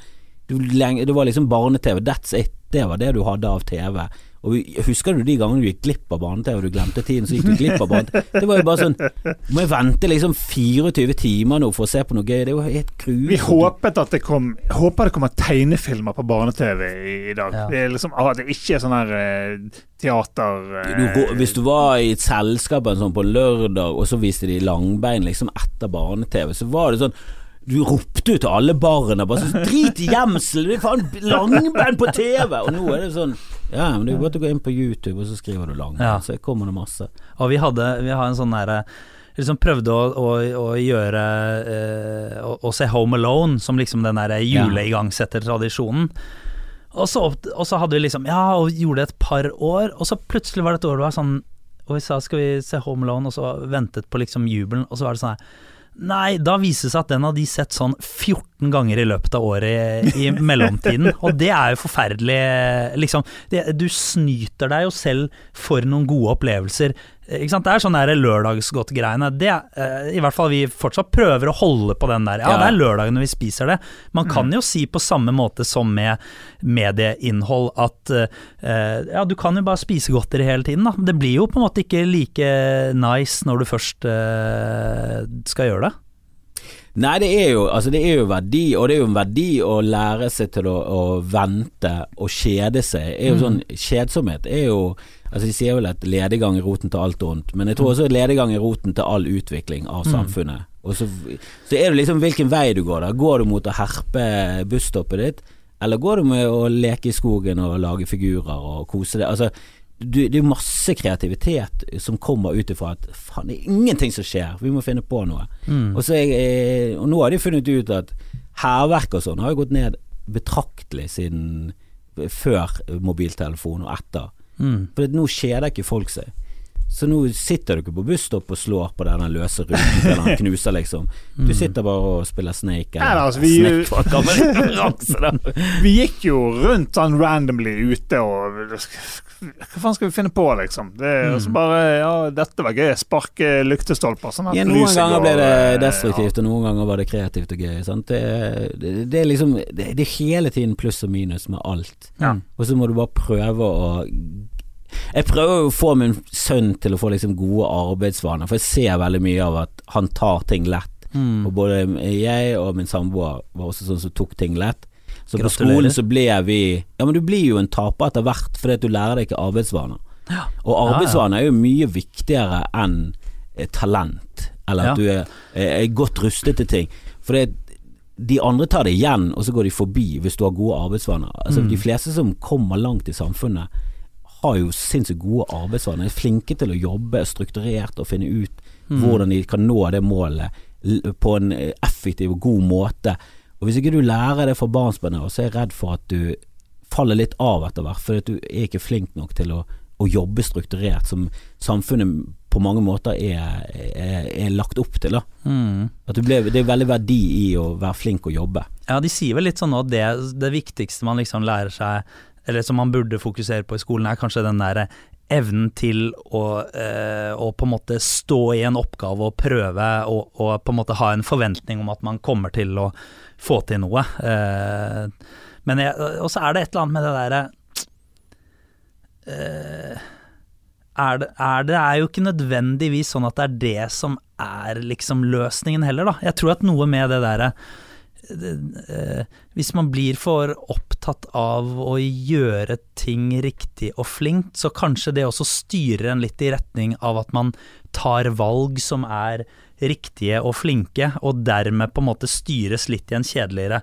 Det var liksom barne-TV. That's it. Det var det du hadde av TV. Og Husker du de gangene du gikk glipp av barne-TV og du glemte tiden, så gikk du glipp av barne-TV? Det var jo bare sånn Må jeg vente liksom 24 timer nå for å se på noe gøy? Det er jo helt grusomt. Vi håpet at det kom Håper det kommer tegnefilmer på barne-TV i, dag. Ja. Det er liksom ah, Det er ikke sånn her eh, teater eh, du, gå- hvis du var i et selskap sånn på lørdag, og så viste de langbein liksom etter barne-TV, så var det sånn du ropte jo til alle barna bare sånn 'Drit i gjemsel! Det er faen langbein på TV!' Og nå er det sånn Ja, men det er jo bare å gå inn på YouTube, og så skriver du langbein, Ja. så kommer det masse. Og vi hadde Vi har en sånn derre Liksom prøvde å, å, å gjøre eh, å, å se Home Alone som liksom den derre juleigangsettertradisjonen. Og så, og så hadde vi liksom Ja, og gjorde det et par år, og så plutselig var det et år det var sånn Og vi sa skal vi se Home Alone, og så ventet på liksom jubelen, og så var det sånn her Nei, da viser det seg at den har de sett sånn 14 ganger i løpet av året i, i mellomtiden. Og det er jo forferdelig, liksom. Det, du snyter deg jo selv for noen gode opplevelser. Ikke sant? Det er sånn lørdagsgodt-greiene. Det, eh, I hvert fall vi fortsatt prøver å holde på den der. Ja, Ja. det er lørdagen når vi spiser det. Man kan jo si på samme måte som med medieinnhold at uh, ja, du kan jo bare spise godteri hele tiden, da. Det blir jo på en måte ikke like nice når du først uh, skal gjøre det. Nei, det er jo altså det er jo verdi, og det er jo en verdi å lære seg til å, å vente og kjede seg. Er jo sånn, Kjedsomhet er jo Altså De sier vel at lediggang er roten til alt ondt, men jeg tror også at lediggang er roten til all utvikling av samfunnet. Og så, så er det liksom hvilken vei du går da. Går du mot å herpe busstoppet ditt, eller går du med å leke i skogen og lage figurer og kose deg? Altså du, det er masse kreativitet som kommer ut ifra at faen, det er ingenting som skjer, vi må finne på noe. Og, så er, og nå har de funnet ut at hærverk og sånn har jo gått ned betraktelig siden før mobiltelefon og etter. Mm. For nå kjeder ikke folk seg. Så nå sitter du ikke på busstopp og slår på den løse ruten til han knuser, liksom. Du sitter bare og spiller Snake. Nei, altså, vi-. Vi gikk jo rundt sånn randomly ute og Hva faen skal vi finne på, liksom? Det er Mm. altså bare Ja, dette var gøy. Sparke lyktestolper. Sånn at Ja, noen ganger ble det eh, destruktivt, og noen ganger var det kreativt og gøy. Sant? Det, det, det er liksom det, det er hele tiden pluss og minus med alt. Ja. Og så må du bare prøve å Jeg prøver å få min sønn til å få liksom gode arbeidsvaner, for jeg ser veldig mye av at han tar ting lett. Mm. Og både jeg og min samboer var også sånn som tok ting lett. Så på skolen så ble vi Ja, men du blir jo en taper etter hvert, fordi at du lærer deg ikke arbeidsvaner. Og arbeidsvaner er jo mye viktigere enn eh, talent, eller at Ja. du er, er godt rustet til ting. For det, de andre tar det igjen, og så går de forbi hvis du har gode arbeidsvaner. Altså Mm. De fleste som kommer langt i samfunnet, har jo sinnssykt gode arbeidsvaner. Er flinke til å jobbe strukturert og finne ut Mm. hvordan de kan nå det målet på en eh, effektiv og god måte. Og Hvis ikke du lærer det fra barnsben av, så er jeg redd for at du faller litt av etter hvert, fordi at du er ikke flink nok til å, å jobbe strukturert, som samfunnet på mange måter er, er, er lagt opp til. Mm. Ble, det er veldig verdi i å være flink og jobbe. Ja, de sier vel litt sånn at det, det viktigste man liksom lærer seg, eller som man burde fokusere på i skolen, er kanskje den derre evnen til å, eh, å på en måte stå i en oppgave og prøve, og, og på en måte ha en forventning om at man kommer til å få til noe. Eh, men og så er det et eller annet med det derre eh, er det, er det er jo ikke nødvendigvis sånn at det er det som er liksom løsningen heller, da. Jeg tror at noe med det derre Hvis man blir for opptatt av å gjøre ting riktig og flinkt, så kanskje det også styrer en litt i retning av at man tar valg som er riktige og flinke, og dermed på en måte styres litt i en kjedeligere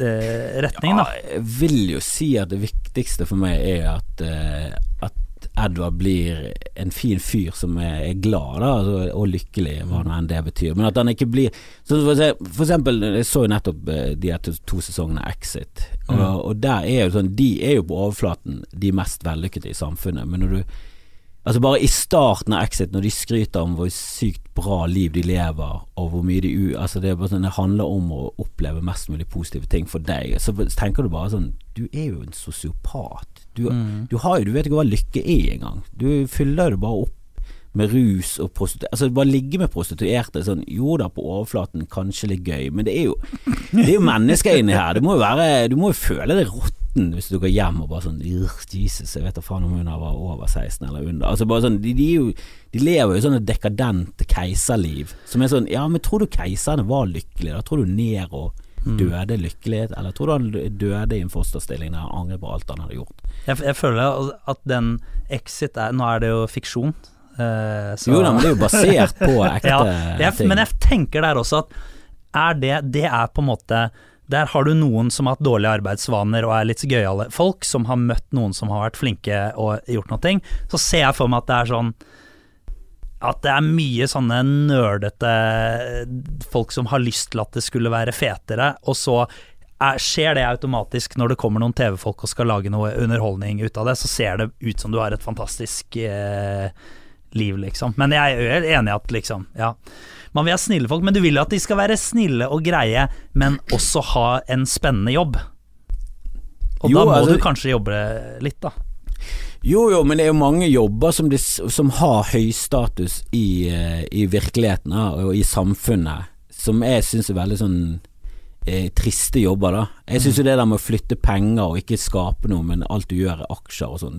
eh, retning, da. Ja, jeg vil jo si at det viktigste for meg er at, eh, at Edvard blir en fin fyr som er, er glad da, altså, og lykkelig, hva nå enn det betyr. Men at han ikke blir så for, eksempel, jeg så jo nettopp eh, de to, sesongene Exit, og, Mm. og der er jo sånn De er jo på overflaten de mest vellykkede i samfunnet, men når du Altså Bare i starten av Exit, når de skryter om hvor sykt bra liv de lever, og hvor mye de u... Altså Det sånn Det handler om å oppleve mest mulig positive ting for deg. Så tenker du bare sånn Du er jo en sosiopat. Du, Mm. du, har du vet ikke hva lykke er engang. Du fyller det bare opp med rus og prostituerte Altså bare ligge med prostituerte sånn Jo da, på overflaten kanskje litt gøy, men det er jo Det er jo mennesker inni her. Det må være Du må jo føle deg råtten hvis du går hjem og bare sånn Jesus, jeg vet da faen om hun var over 16 eller under. Altså bare sånn De, de, jo, de lever jo sånne dekadente keiserliv som er sånn Ja, men tror du keiserne var lykkelige? Da tror du Nero Mm. døde lykkelig, eller tror du han døde i en fosterstilling der han angret på alt han hadde gjort? Jeg, jeg føler at den Exit er Nå er det jo fiksjon. Uh, så- Jo da, men det er jo basert på ekte ja, jeg, ting. Men jeg tenker der også at er det, det er på en måte Der har du noen som har hatt dårlige arbeidsvaner og er litt gøyale folk, som har møtt noen som har vært flinke og gjort noe. Så ser jeg for meg at det er sånn at det er mye sånne nerdete folk som har lyst til at det skulle være fetere, og så er, skjer det automatisk når det kommer noen TV-folk og skal lage noe underholdning ut av det, så ser det ut som du har et fantastisk eh, liv, liksom. Men jeg er enig i at liksom, ja. Man vil ha snille folk, men du vil jo at de skal være snille og greie, men også ha en spennende jobb. Og Jo, da må altså- du kanskje jobbe litt, da. Jo jo, men det er jo mange jobber som, de, som har høystatus i, eh, i virkeligheten og i samfunnet, som jeg syns er veldig sånn eh, triste jobber, da. Jeg syns jo det der med å flytte penger og ikke skape noe, men alt du gjør er aksjer og sånn.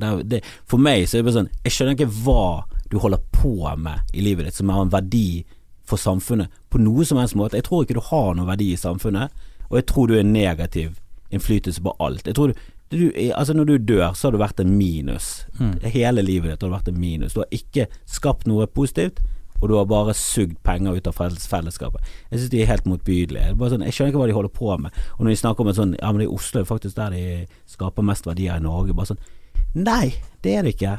For meg så er det bare sånn Jeg skjønner ikke hva du holder på med i livet ditt som har en verdi for samfunnet på noe som helst måte. Jeg tror ikke du har noen verdi i samfunnet, og jeg tror du er negativ innflytelse på alt. Jeg tror du, du, altså Når du dør, så har du vært en minus. Hele livet ditt har du vært en minus. Du har ikke skapt noe positivt, og du har bare sugd penger ut av felles fellesskapet. Jeg syns de er helt motbydelige. Sånn, jeg skjønner ikke hva de holder på med. Og når de snakker om en sånn Ja, men det er Oslo faktisk der de skaper mest verdier i Norge. Bare sånn Nei, det er det ikke.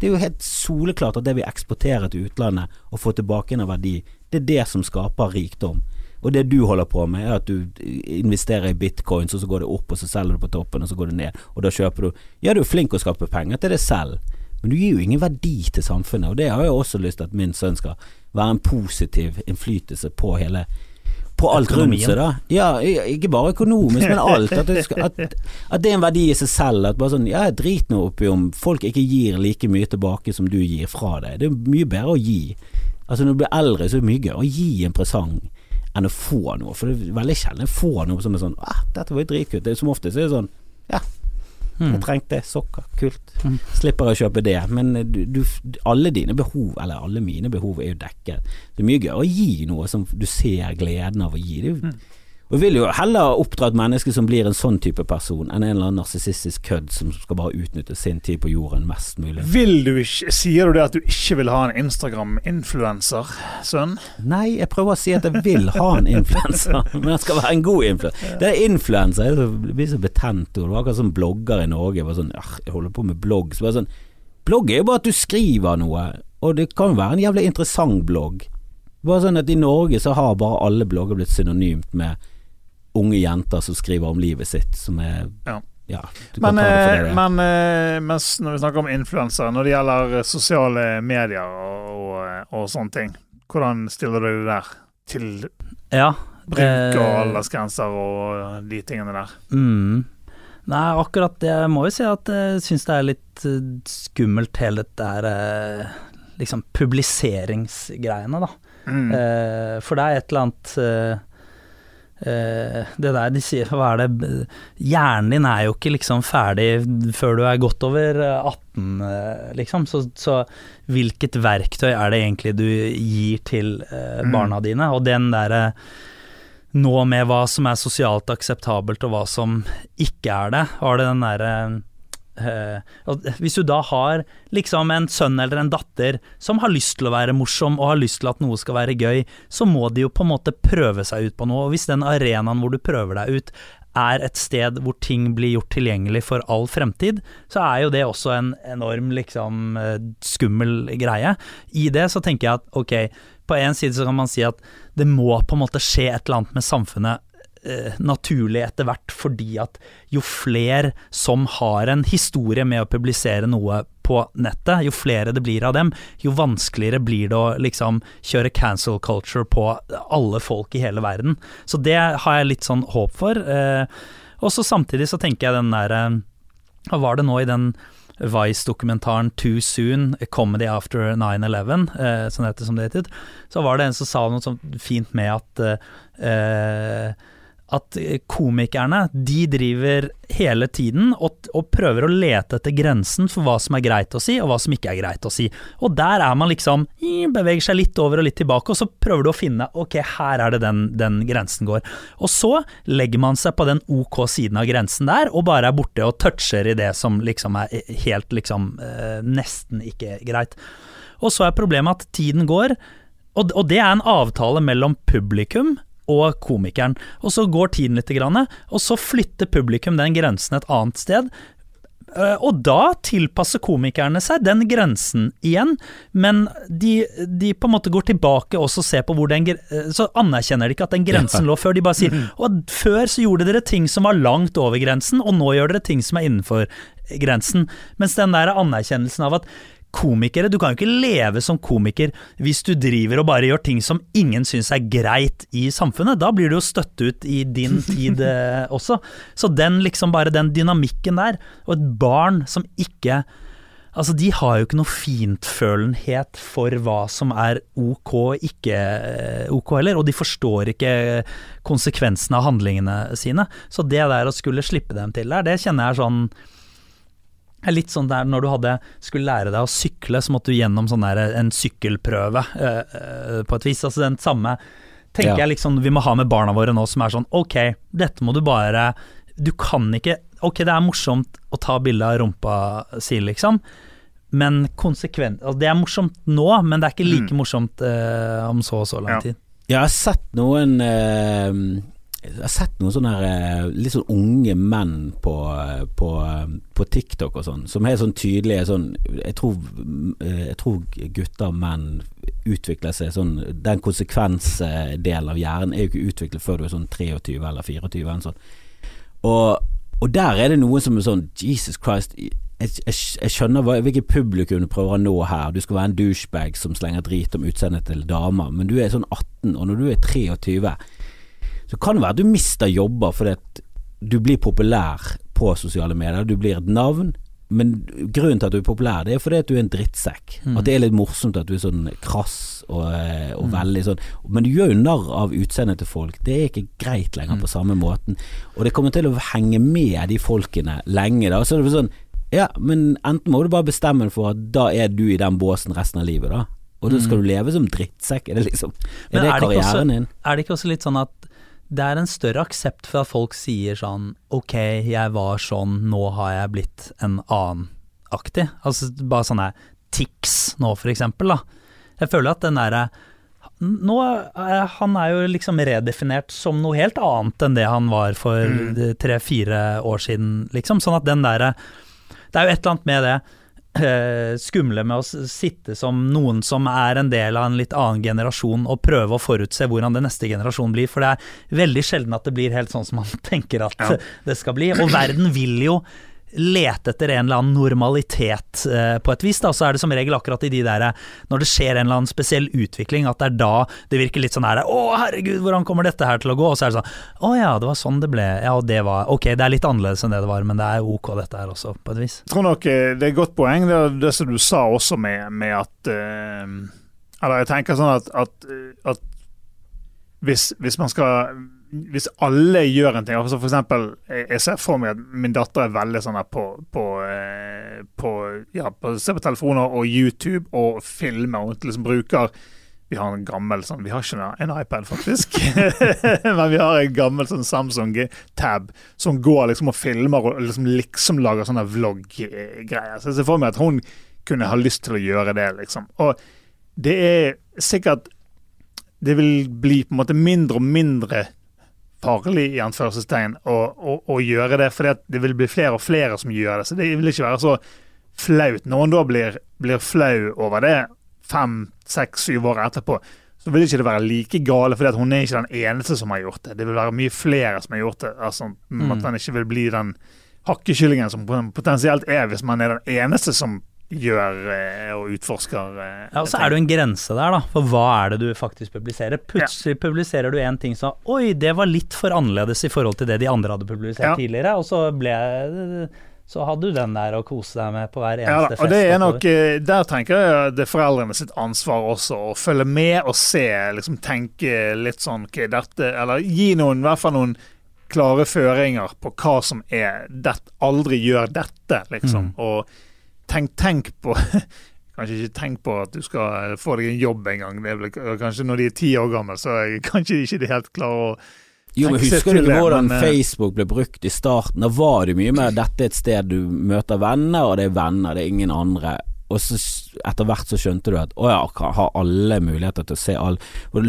Det er jo helt soleklart at det vi eksporterer til utlandet og får tilbake en verdi, det er det som skaper rikdom. Og det du holder på med, er at du investerer i bitcoins, og så går det opp, og så selger du på toppen, og så går det ned, og da kjøper du Ja, du er flink å skape penger til det selv, men du gir jo ingen verdi til samfunnet, og det har jeg også lyst til at min sønn skal være en positiv innflytelse på hele på alt rundt seg, da. Ja, ikke bare økonomisk, men alt. At det, skal, at, at det er en verdi i seg selv. At bare sånn, ja, Drit nå oppi om folk ikke gir like mye tilbake som du gir fra deg. Det er mye bedre å gi. Altså Når du blir eldre, så er det mye gøy å gi en presang enn å få noe. For det er veldig sjelden jeg får noe som er sånn ah, 'Dette var jo dritkult'. Det er Som oftest er det sånn Ja, Mm. jeg trengte sokker. Kult. Mm. Slipper å kjøpe det. Men du, du, alle dine behov, eller alle mine behov, er jo dekket. Det er mye gøyere å gi noe som du ser gleden av å gi. Det er jo og vil jo heller oppdra et menneske som blir en sånn type person, enn en eller annen narsissistisk kødd som skal bare utnytte sin tid på jorden mest mulig. Vil du ikke, Sier du det at du ikke vil ha en Instagram-influenser, sønn? Nei, jeg prøver å si at jeg vil ha en influenser, men han skal være en god influenser. Det er influenser, det blir så betent Og Det var akkurat som blogger i Norge. Bare sånn, «Ah, jeg holder på med blogg. Så bare sånn, blogg er jo bare at du skriver noe, og det kan jo være en jævlig interessant blogg. Bare sånn at i Norge så har bare alle blogger blitt synonymt med unge jenter som skriver om livet sitt, som er Ja. ja Men, det eh, men eh, mens når vi snakker om influensere, når det gjelder eh, sosiale medier og, og, sånne ting, hvordan stiller du deg der til Ja. bruk og aldersgrenser og de tingene der? Mm. Nei, akkurat det må jo si at jeg syns det er litt skummelt, hele dette her liksom publiseringsgreiene, da. Mm. For det er et eller annet Det der de sier, hva er det Hjernen din er jo ikke liksom ferdig før du er godt over eh, 18, eh, liksom. Så, så hvilket verktøy er det egentlig du gir til barna Mm. barna dine? Og den derre nå med hva som er sosialt akseptabelt og hva som ikke er det, var det den derre eh, Hvis du da har liksom en sønn eller en datter som har lyst til å være morsom og har lyst til at noe skal være gøy, så må de jo på en måte prøve seg ut på noe. Og hvis den arenaen hvor du prøver deg ut er et sted hvor ting blir gjort tilgjengelig for all fremtid, så er jo det også en enorm liksom eh, skummel greie. I det så tenker jeg at ok, på en side så kan man si at det må på en måte skje et eller annet med samfunnet eh, naturlig etter hvert, fordi at jo flere som har en historie med å publisere noe på nettet, jo flere det blir av dem, jo vanskeligere blir det å liksom kjøre cancel culture på alle folk i hele verden. Så det har jeg litt sånn håp for. Eh, og så samtidig så tenker jeg den der eh, Hva var det nå i den Vice-dokumentaren 'Too Soon', Comedy After 9-11, eh, som, det heter, som det heter, så var det en som sa noe sånt fint med at eh, at komikerne de driver hele tiden og, og, prøver å lete etter grensen for hva som er greit å si, og hva som ikke er greit å si. Og der er man liksom Beveger seg litt over og litt tilbake, og så prøver du å finne Ok, her er det den, den grensen går. Og så legger man seg på den ok siden av grensen der, og bare er borte og toucher i det som liksom er helt liksom eh, nesten ikke greit. Og så er problemet at tiden går, og, og det er en avtale mellom publikum og komikeren. Og så går tiden litt, og så flytter publikum den grensen et annet sted. Eh, og da tilpasser komikerne seg den grensen igjen, men de, de på en måte går tilbake og ser på hvor den eh, Så anerkjenner de ikke at den grensen lå før. De bare sier og før så gjorde dere ting som var langt over grensen, og nå gjør dere ting som er innenfor grensen. Mens den der anerkjennelsen av at komikere. Du kan jo ikke leve som komiker hvis du driver og bare gjør ting som ingen syns er greit i samfunnet. Da blir du jo støtt ut i din tid eh, også. Så den liksom bare den dynamikken der, og et barn som ikke Altså, de har jo ikke noe fintfølenhet for hva som er ok og ikke eh, ok heller, og de forstår ikke konsekvensene av handlingene sine. Så det der å skulle slippe dem til der, det kjenner jeg er sånn Litt sånn der når du hadde, skulle lære deg å sykle, så måtte du gjennom sånn der, en sykkelprøve, uh, uh, på et vis. Altså den samme tenker ja. jeg liksom vi må ha med barna våre nå, som er sånn ok, dette må du bare Du kan ikke Ok, det er morsomt å ta bilde av rumpa si, liksom, men konsekvent altså Det er morsomt nå, men det er ikke like mm. morsomt uh, om så og så lang tid. Ja, jeg har sett noen jeg har sett noen sånne her, litt sånn unge menn på, på, på TikTok og sånn, som er sånn tydelige sånn jeg tror, jeg tror gutter og menn utvikler seg sånn Den konsekvensdelen av hjernen er jo ikke utviklet før du er sånn 23 eller 24 eller sånn. Og, og der er det noen som er sånn Jesus Christ jeg, jeg, jeg skjønner hva, hvilket publikum du prøver å nå her. Du skal være en douchebag som slenger drit om utseendet til damer, men du er sånn 18, og når du er 23 så kan det være at du mister jobber fordi at du blir populær på sosiale medier. Du blir et navn. Men grunnen til at du er populær, det er fordi at du er en drittsekk. Mm. At det er litt morsomt at du er sånn krass og, eh, og mm. veldig sånn Men du gjør jo narr av utseendet til folk. Det er ikke greit lenger mm. på samme måten. Og det kommer til å henge med de folkene lenge, da. Så det blir sånn Ja, men enten må du bare bestemme deg for at da er du i den båsen resten av livet, da. Og da skal mm. du leve som drittsekk. Er det liksom Er det, er det karrieren din? Er det ikke også litt sånn at det er en større aksept for at folk sier sånn Ok, jeg var sånn, nå har jeg blitt en annen-aktig. Altså bare sånne tics nå, for eksempel, da. Jeg føler at den derre nå er, Han er jo liksom redefinert som noe helt annet enn det han var for mm. tre-fire år siden, liksom. Sånn at den derre Det er jo et eller annet med det Eh, skumle med å sitte som noen som er en del av en litt annen generasjon, og prøve å forutse hvordan det neste generasjon blir. For det er veldig sjelden at det blir helt sånn som man tenker at ja. det skal bli. Og verden vil jo lete etter en eller annen normalitet eh, på et vis. Da. Så er det som regel akkurat i de der når det skjer en eller annen spesiell utvikling, at det er da det virker litt sånn her Å, herregud, hvordan kommer dette her til å gå? Og så er det sånn Å ja, det var sånn det ble. Ja, og det var Ok, det er litt annerledes enn det det var, men det er ok dette her også, på et vis. Jeg tror nok eh, det er et godt poeng, det, det som du sa også med, med at eh, Eller jeg tenker sånn at, at, at hvis, hvis man skal hvis alle gjør en ting altså for eksempel, Jeg ser for meg at min datter er veldig sånn på, på, eh, på, ja, på Se på telefoner og YouTube og filmer og liksom bruker Vi har en gammel sånn Vi har ikke en iPad, faktisk. Men vi har en gammel sånn Samsung Tab som går liksom og filmer og liksom, liksom lager sånne vlogg-greier. Så jeg ser for meg at hun kunne ha lyst til å gjøre det, liksom. Og det er sikkert det vil bli på en måte mindre og mindre farlig i anførselstegn å, å, å, gjøre det, for det vil bli flere og flere som gjør det. Så det vil ikke være så flaut. Når man da blir, blir flau over det fem, seks, syv år etterpå, så vil ikke det være like gale, for hun er ikke den eneste som har gjort det. Det vil være mye flere som har gjort det. altså mm. At man ikke vil bli den hakkekyllingen som potensielt er hvis man er den eneste som gjør eh, og utforsker. Eh, ja, og Så er det jo en grense der, da. For hva er det du faktisk publiserer? Plutselig ja. publiserer du en ting som Oi, det var litt for annerledes i forhold til det de andre hadde publisert ja. tidligere. Og så ble så hadde du den der å kose deg med på hver Ja, eneste fest fest. og det er nok, eh, Der tenker jeg det er foreldrene sitt ansvar også, å følge med og se, liksom tenke litt sånn ok, dette, Eller gi noen, i hvert fall noen klare føringer på hva som er det, Aldri gjør dette, liksom. Mm. Og tenk, tenk på Kanskje ikke tenk på at du skal få deg en jobb en gang. Det vel, kanskje når de er ti år gamle, så er kanskje ikke de helt klare å Jo, men husker du hvordan men, eh, Facebook ble brukt i starten? Da var det mye mer dette er et sted du møter venner, og det er venner, det er ingen andre. Og så etter hvert så skjønte du at å ja, har alle muligheter til å se all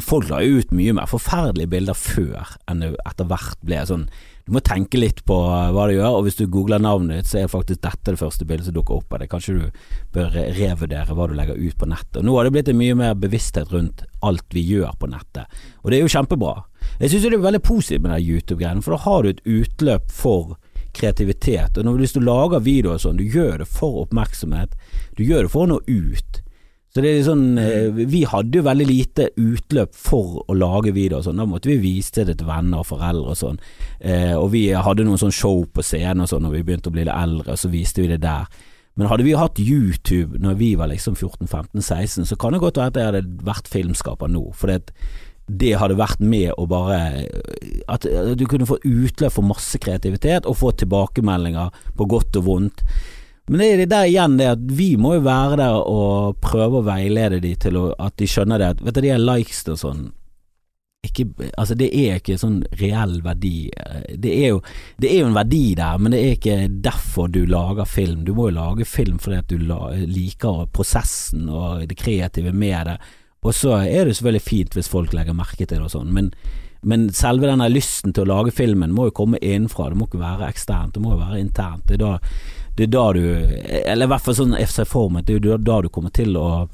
folk la ut mye mer forferdelige bilder før enn det etter hvert ble sånn Du må tenke litt på hva du gjør, og hvis du googler navnet ditt, så er faktisk dette det første bildet som dukker opp av det. Kanskje du bør revurdere hva du legger ut på nettet. Og nå har det blitt en mye mer bevissthet rundt alt vi gjør på nettet, og det er jo kjempebra. Jeg syns det er veldig positivt med den YouTube-greien, for da har du et utløp for kreativitet. Og hvis du lager videoer sånn, du gjør det for oppmerksomhet, du gjør det for å nå ut. Så det er sånn eh, Vi hadde jo veldig lite utløp for å lage videoer sånn. Da måtte vi vise det til venner og foreldre og sånn. Eh, og vi hadde noen sånn show på scenen og sånn når vi begynte å bli litt eldre, og så viste vi det der. Men hadde vi hatt YouTube når vi var liksom 14-15-16, så kan det godt være at jeg hadde vært filmskaper nå. For det, det hadde vært med å bare At du kunne få utløp for masse kreativitet og få tilbakemeldinger på godt og vondt. Men det er der igjen det at vi må jo være der og prøve å veilede de til å, at de skjønner det at Vet du, de er likes og sånn ikke, altså Det er ikke sånn reell verdi. Det er, jo, det er jo en verdi der, men det er ikke derfor du lager film. Du må jo lage film fordi at du liker prosessen og det kreative med det. Og så er det selvfølgelig fint hvis folk legger merke til det og sånn, men, men selve denne lysten til å lage filmen må jo komme innenfra. Det må ikke være eksternt, det må jo være internt. Det er da, det er da du Eller i hvert fall sånn jeg ser for meg, det er jo da du kommer til å,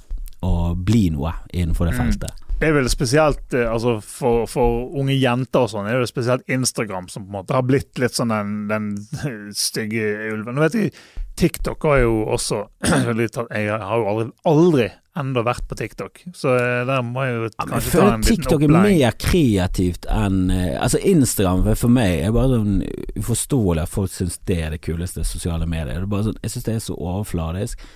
å bli noe innenfor det Mm. Det er vel spesielt eh, altså for, for unge jenter og sånn, er det spesielt Instagram som på en måte har blitt litt sånn den, den stygge ulven. Nå vet jeg, TikTok har jo også Jeg har jo aldri, aldri ennå vært på TikTok, så eh, der må jeg jo Ja, men jeg kanskje ta føler en liten TikTok er mer kreativt enn eh, Altså Instagram for- meg er bare sånn uforståelig at folk syns det er det kuleste sosiale mediet. Sånn, jeg syns det er så overfladisk.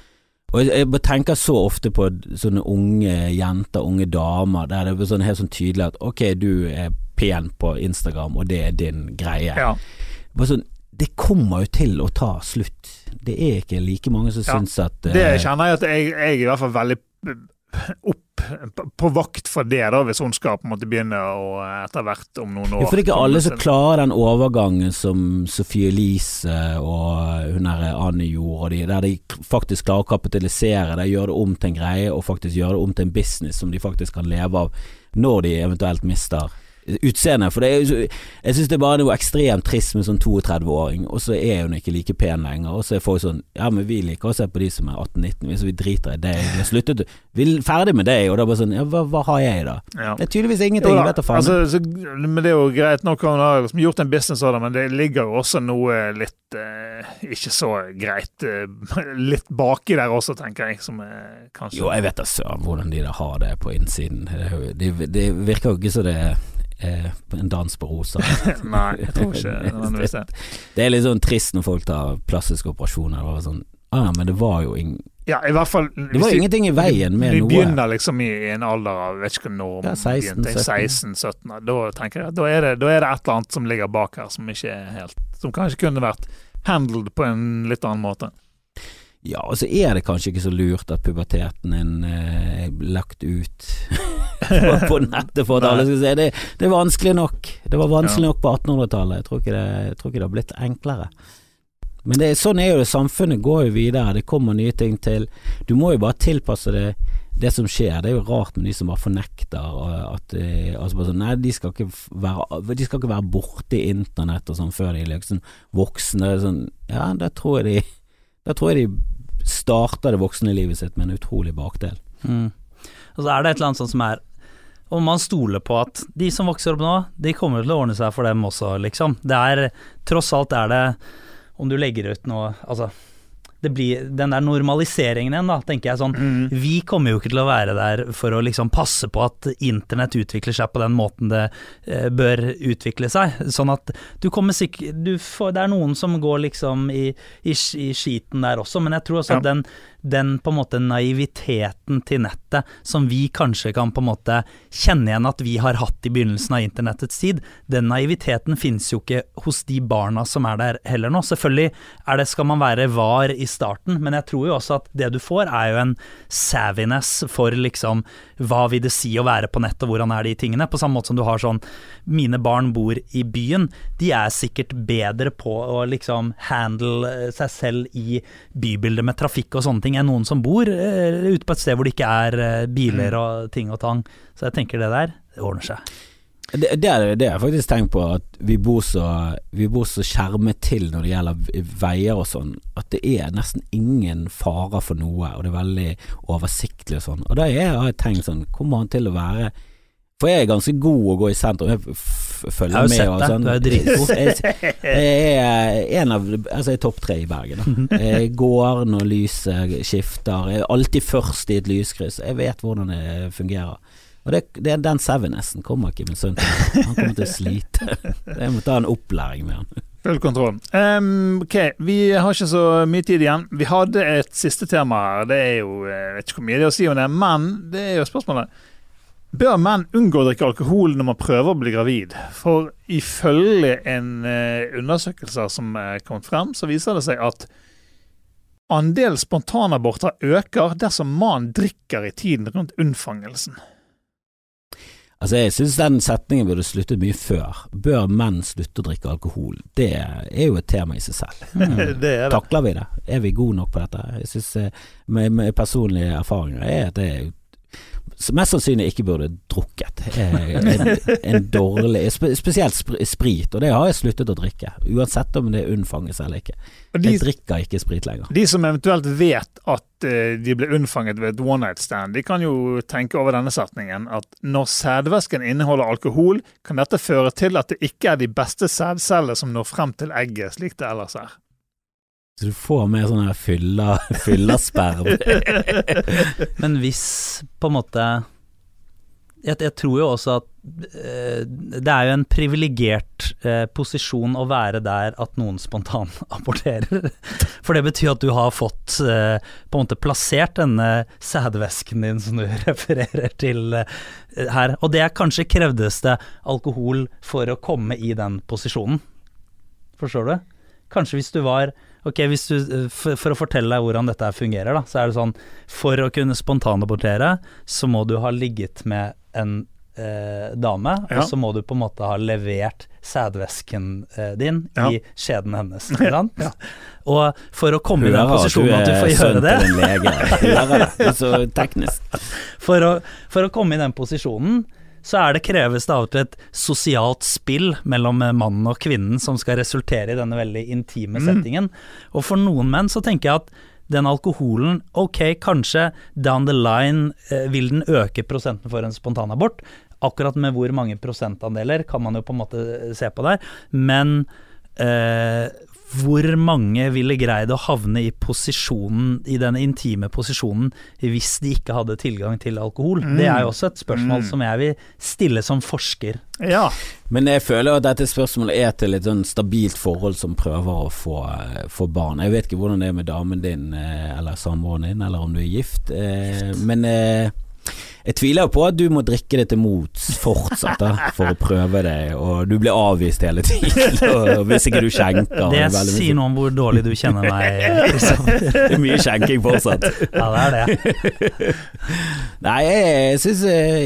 Og jeg, jeg tenker så ofte på sånne unge jenter, unge damer, der det er sånn helt sånn tydelig at ok, du er pen på Instagram, og det er din greie. Ja. Bare sånn, det kommer jo til å ta slutt. Det er ikke like mange som Ja, syns at uh, Det kjenner jeg at jeg, jeg er i hvert fall veldig opp på vakt for det, da, hvis hun skal på en måte begynne å etter hvert om noen år Ja, for det er ikke alle som klarer den overgangen som Sofie Elise og hun der Anne gjorde, og de, der de faktisk klarer å kapitalisere det, gjøre det om til en greie, og faktisk gjøre det om til en business som de faktisk kan leve av når de eventuelt mister utseendet. For det er jeg syns det er bare noe ekstremt trist med sånn 32-åring, og så er hun ikke like pen lenger, og så er folk sånn Ja, men vi liker å se på de som er 18-19, hvis vi driter i det. vi har sluttet Vi er ferdig med deg, og da bare sånn Ja, hva, hva har jeg, da? Ja. Det er tydeligvis ingenting, Jo vet du faen. altså, så, men det er jo greit nok han har liksom gjort en business av det, men det ligger jo også noe litt eh, ikke så greit eh, litt baki der også, tenker jeg, som eh, kanskje Jo, jeg vet da søren hvordan de der har det på innsiden. Det, det, det virker jo ikke som det er eh, en dans på roser. Nei, jeg tror ikke nødvendigvis det. Det er litt sånn trist når folk tar plastiske operasjoner. Det var sånn, ah, ja, men det var jo ing Ja, i hvert fall Det var jo ingenting i veien med noe. begynner liksom i, en alder av vet ikke når Ja, 16, begynte, 16-17. Da tenker jeg da er, det, da er det et eller annet som ligger bak her som ikke er helt Som kanskje kunne vært handled på en litt annen måte. Ja, og så er det kanskje ikke så lurt at puberteten din eh, er lagt ut på, på nettet for at alle skal se. Det, det er vanskelig nok. Det var vanskelig nok på 1800-tallet. Jeg, tror ikke det- jeg tror ikke det har blitt enklere. Men det, sånn er jo det. Samfunnet går jo videre. Det kommer nye ting til. Du må jo bare tilpasse det det som skjer. Det er jo rart med de som bare fornekter at altså bare sånn, Nei, de skal ikke være De skal ikke være borti internett og sånn før de er liksom voksne. Sånn, ja, da tror jeg de Da tror jeg de starter det voksne livet sitt med en utrolig bakdel. Mm. Og så er det et eller annet sånt som er Om man stoler på at de som vokser opp nå, de kommer til å ordne seg for dem også, liksom. Det er Tross alt er det Om du legger ut noe Altså det blir den der normaliseringen igjen, da, tenker jeg sånn. Mm. Vi kommer jo ikke til å være der for å liksom passe på at internett utvikler seg på den måten det eh, bør utvikle seg. Sånn at du kommer sikkert du får, Det er noen som går liksom i, i, i skiten der også, men jeg tror også at den, den på en måte naiviteten til nettet som vi kanskje kan på en måte kjenne igjen at vi har hatt i begynnelsen av internettets tid, den naiviteten finnes jo ikke hos de barna som er der heller nå. Selvfølgelig er det, skal man være var i starten, men jeg tror jo også at det du får er jo en saviness for liksom hva vil det si å være på nett og hvordan er de tingene, på samme måte som du har sånn mine barn bor i byen, de er sikkert bedre på å liksom handle eh, seg selv i bybildet med trafikk og sånne ting enn noen som bor eh, ute på et sted hvor det ikke er eh, biler og ting og tang. Så jeg tenker det der, det ordner seg. Det, det, er, det har jeg faktisk tenkt på, at vi bor, så, vi bor så skjermet til når det gjelder veier og sånn, at det er nesten ingen farer for noe, og det er veldig oversiktlig og sånn. Og da er- har jeg tenkt sånn, kommer han til å være For jeg er ganske god å gå i sentrum, jeg f- med. Jeg har jo sett deg, sånn. du er jo dritgod. Jeg, jeg er en av Altså, jeg er topp tre i Bergen, da. Jeg går når lyset skifter, jeg er alltid først i et lyskryss, jeg vet hvordan det fungerer. Og det, det, Den savvinessen kommer ikke min sønn til. Han kommer til å slite. Jeg må ta en opplæring med han. Full kontroll. Um, ok, vi har ikke så mye tid igjen. Vi hadde et siste tema her. Det er jo Jeg vet ikke hvor mye det er å si om det, men det er jo spørsmålet. Bør menn unngå å drikke alkohol når man prøver å bli gravid? For ifølge en eh, undersøkelse som er kommet frem, så viser det seg at andel spontanaborter øker dersom mannen drikker i tiden rundt unnfangelsen. Altså Jeg synes den setningen burde sluttet mye før. Bør menn slutte å drikke alkohol? Det er jo et tema i seg selv. det er det. Takler vi det? Er vi gode nok på dette? Jeg synes eh, med, med personlige erfaringer er at det så mest sannsynlig ikke burde drukket. En, en dårlig Spesielt sprit, og det har jeg sluttet å drikke. Uansett om det er unnfangelse eller ikke. De, Jeg drikker ikke sprit lenger. de som eventuelt vet at eh, de ble unnfanget ved et one night stand, de kan jo tenke over denne setningen at når sædvæsken inneholder alkohol, kan dette føre til at det ikke er de beste sædcellene som når frem til egget, slik det ellers er. Så du får mer sånn her fylla, fyllasperm. Men hvis på en måte jeg, jeg tror jo også at øh, det er jo en privilegert øh, posisjon å være der at noen spontanaborterer. For det betyr at du har fått øh, på en måte plassert denne sædvæsken din som du refererer til her. Og det er kanskje krevdes det alkohol for å komme i den posisjonen. Forstår du? Kanskje hvis du var Ok, hvis du, eh, for, for å fortelle deg hvordan dette fungerer, da, så er det sånn For å kunne spontanabortere, så må du ha ligget med en eh, dame, Ja. og så må du på en måte ha levert sædvæsken eh, din Ja. i skjeden hennes. Ikke sant? Og for å komme i den Hører at du posisjonen at du får gjøre det lege. Det. Det så teknisk. for å, for å komme i den posisjonen, så er det kreves det av og til et sosialt spill mellom eh, mannen og kvinnen som skal resultere i denne veldig intime Mm. settingen. Og for noen menn så tenker jeg at den alkoholen, ok, kanskje down the line eh, vil den øke prosenten for en spontanabort. Akkurat med hvor mange prosentandeler kan man jo på en måte se på der. Men eh, hvor mange ville greid å havne i posisjonen, i den intime posisjonen hvis de ikke hadde tilgang til alkohol? Mm. Det er jo også et spørsmål Mm. som jeg vil stille som forsker. Ja. Men jeg føler at dette spørsmålet er til et sånn stabilt forhold som prøver å få, få barn. Jeg vet ikke hvordan det er med damen din eh, eller samboeren din, eller om du er gift, eh, men eh, jeg tviler jo på at du må drikke det til mots fortsatt da, for å prøve det, og du blir avvist hele tiden og hvis ikke du skjenker. Det er sier noe om hvor dårlig du kjenner meg. Liksom. Det er mye skjenking fortsatt. Ja, det er det. Nei, jeg syns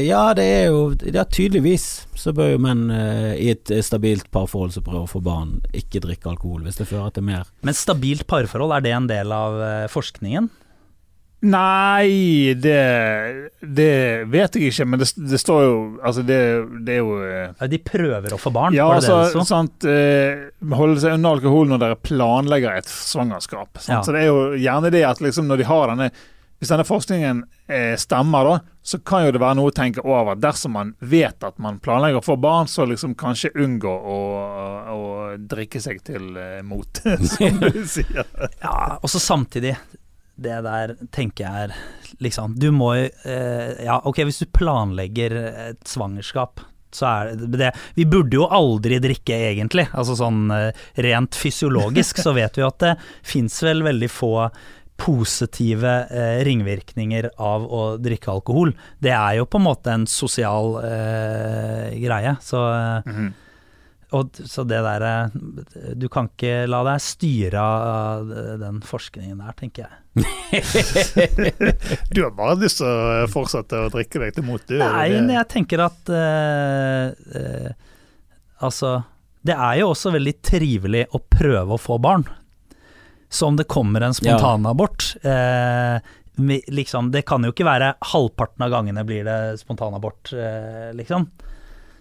Ja, det er jo Ja, tydeligvis så bør jo menn eh, i et stabilt parforhold som prøver å få barn, ikke drikke alkohol hvis det fører til mer. Men stabilt parforhold, er det en del av eh, forskningen? Nei, det, det vet jeg ikke, men det, det står jo Altså, det, det er jo eh, De prøver å få barn, Ja, altså, sant, eh, holde seg unna alkohol når dere planlegger et svangerskap. Ja. Så det er jo gjerne det at liksom når de har denne Hvis denne forskningen eh, stemmer, da, så kan jo det være noe å tenke over dersom man vet at man planlegger å få barn, så liksom kanskje unngå å, å drikke seg til eh, mot, som du sier. Ja, og så samtidig Det der tenker jeg er liksom Du må jo eh, Ja, ok, hvis du planlegger et svangerskap, så er det det Vi burde jo aldri drikke, egentlig. Altså sånn eh, rent fysiologisk så vet vi at det fins vel veldig få positive eh, ringvirkninger av å drikke alkohol. Det er jo på en måte en sosial eh, greie. Så, eh, Mhm. Og, så det der Du kan ikke la deg styre av den forskningen der, tenker jeg. Du har bare lyst til å fortsette å drikke deg til mot, du. Nei, men jeg tenker at eh, eh, Altså, det er jo også veldig trivelig å prøve å få barn. Så om det kommer en spontanabort eh, mi- liksom, Det kan jo ikke være halvparten av gangene blir det spontanabort, eh, liksom.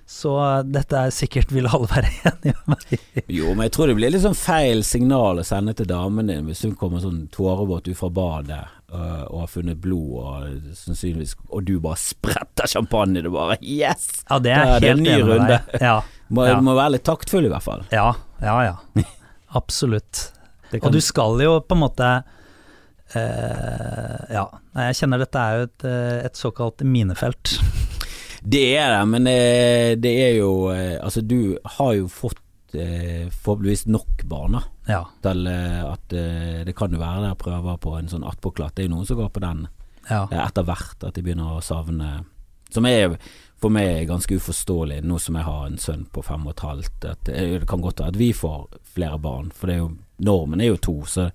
Så dette er sikkert vil alle være enige med meg i. Jo, men jeg tror det blir litt sånn feil signal å sende til damen din hvis hun kommer sånn tårevåt ut fra badet øh, og har funnet blod og sannsynligvis Og du bare spretter champagne Du bare Yes! Ja, det er er det en ny runde. Ja, Må, Ja. må være litt taktfull i hvert fall. ja, ja. ja. Absolutt. Kan... Og du skal jo på en måte eh, Ja, jeg kjenner dette er jo et, eh, et såkalt minefelt. Det er det, men eh, det er jo eh, Altså, du har jo fått eh, forhåpentligvis nok barn. Ja. Til at det kan jo være der prøver på en sånn attpåklatt. Det er jo noen som går på den ja. etter hvert, at de begynner å savne Som er for meg ganske uforståelig, nå som jeg har en sønn på fem og et halvt. At det, det kan godt være at vi får flere barn, for det er jo, normen er jo to. Så,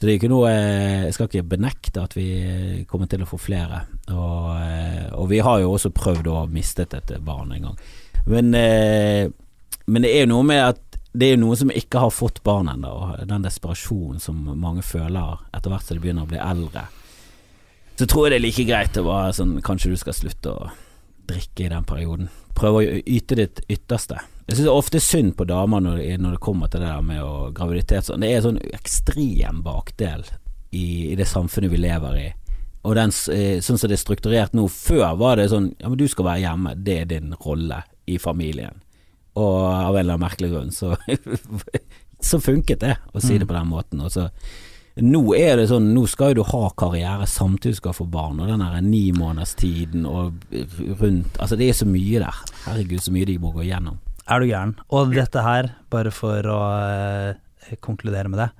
så det er ikke noe eh, Jeg skal ikke benekte at vi eh, kommer til å få flere. Og, eh, og vi har jo også prøvd å ha mistet et barn en gang. Men, men det er jo noe med at det er jo noen som ikke har fått barn ennå, den desperasjonen som mange føler etter hvert som de begynner å bli eldre. Så tror jeg det er like greit å være sånn Kanskje du skal slutte å drikke i den perioden. Prøve å yte ditt ytterste. Jeg syns ofte synd på damer når når det kommer til det der med å graviditet. Sånn. Det er sånn ekstrem bakdel i, i det samfunnet vi lever i. Og den, eh, sånn som det er strukturert nå. Før var det sånn Ja, men du skal være hjemme. Det er din rolle i familien. Og av en eller annen merkelig grunn så Så funket det, å si det på den måten. Og så nå er det sånn, nå skal jo du ha karriere samtidig skal du få barn, og den der ni måneders tiden og rundt Altså det er så mye der. Herregud, så mye de må gå igjennom. Er du gæren? Og dette her, bare for å eh, konkludere med det.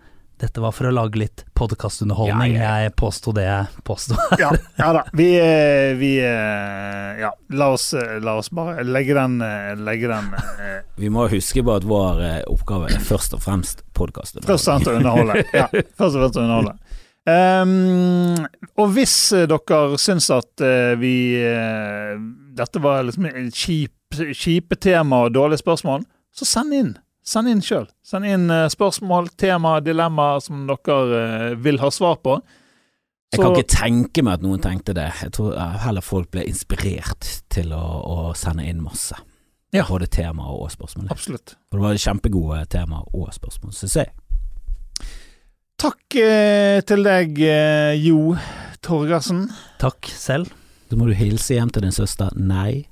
Dette var for å lage litt podkastunderholdning. Ja, Jeg påsto det jeg påsto. Ja, ja da. Vi, eh, vi eh, Ja, la oss, eh, la oss bare legge den, legge den Vi må huske på at vår oppgave er først og fremst podkastunderholdning. Først og fremst å underholde. Ja, først og fremst å underholde. Ehm, og hvis dere syns at vi Dette var liksom et kjip, kjipe tema og dårlige spørsmål, så send inn. Send inn sjøl. Send inn eh, spørsmål, tema, dilemmaer som dere eh, vil ha svar på. Jeg kan ikke tenke meg at noen tenkte det. Jeg tror eh, heller folk ble inspirert til å, å sende inn masse. Ja. Både temaer og spørsmål. Absolutt. For det var kjempegode temaer og spørsmål, syns jeg. Takk eh, til deg, eh, Jo Torgersen. Takk selv. Så må du hilse hjem til din søster Nei.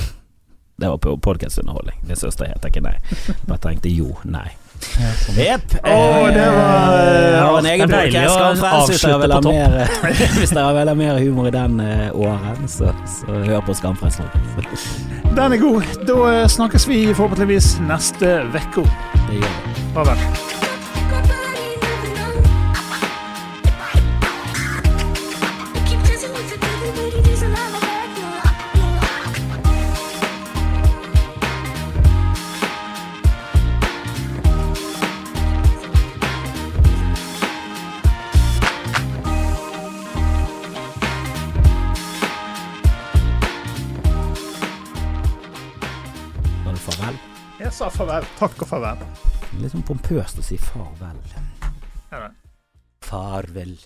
Det var på podkastunderholdning. Min søster heter ikke Nei. Bare tenkte jo, nei. Jepp. Å, det var, eh, har en egen podkast hvis dere vil ha mer Hvis dere vil ha mer humor i den eh, åren, så, så hør på Skamfrelst. Den er god. Da eh, snakkes vi forhåpentligvis neste uke. Det gjør vi. Ha Keep farvel. Takk og farvel. Litt sånn pompøst å si farvel. Ja, da. Farvel.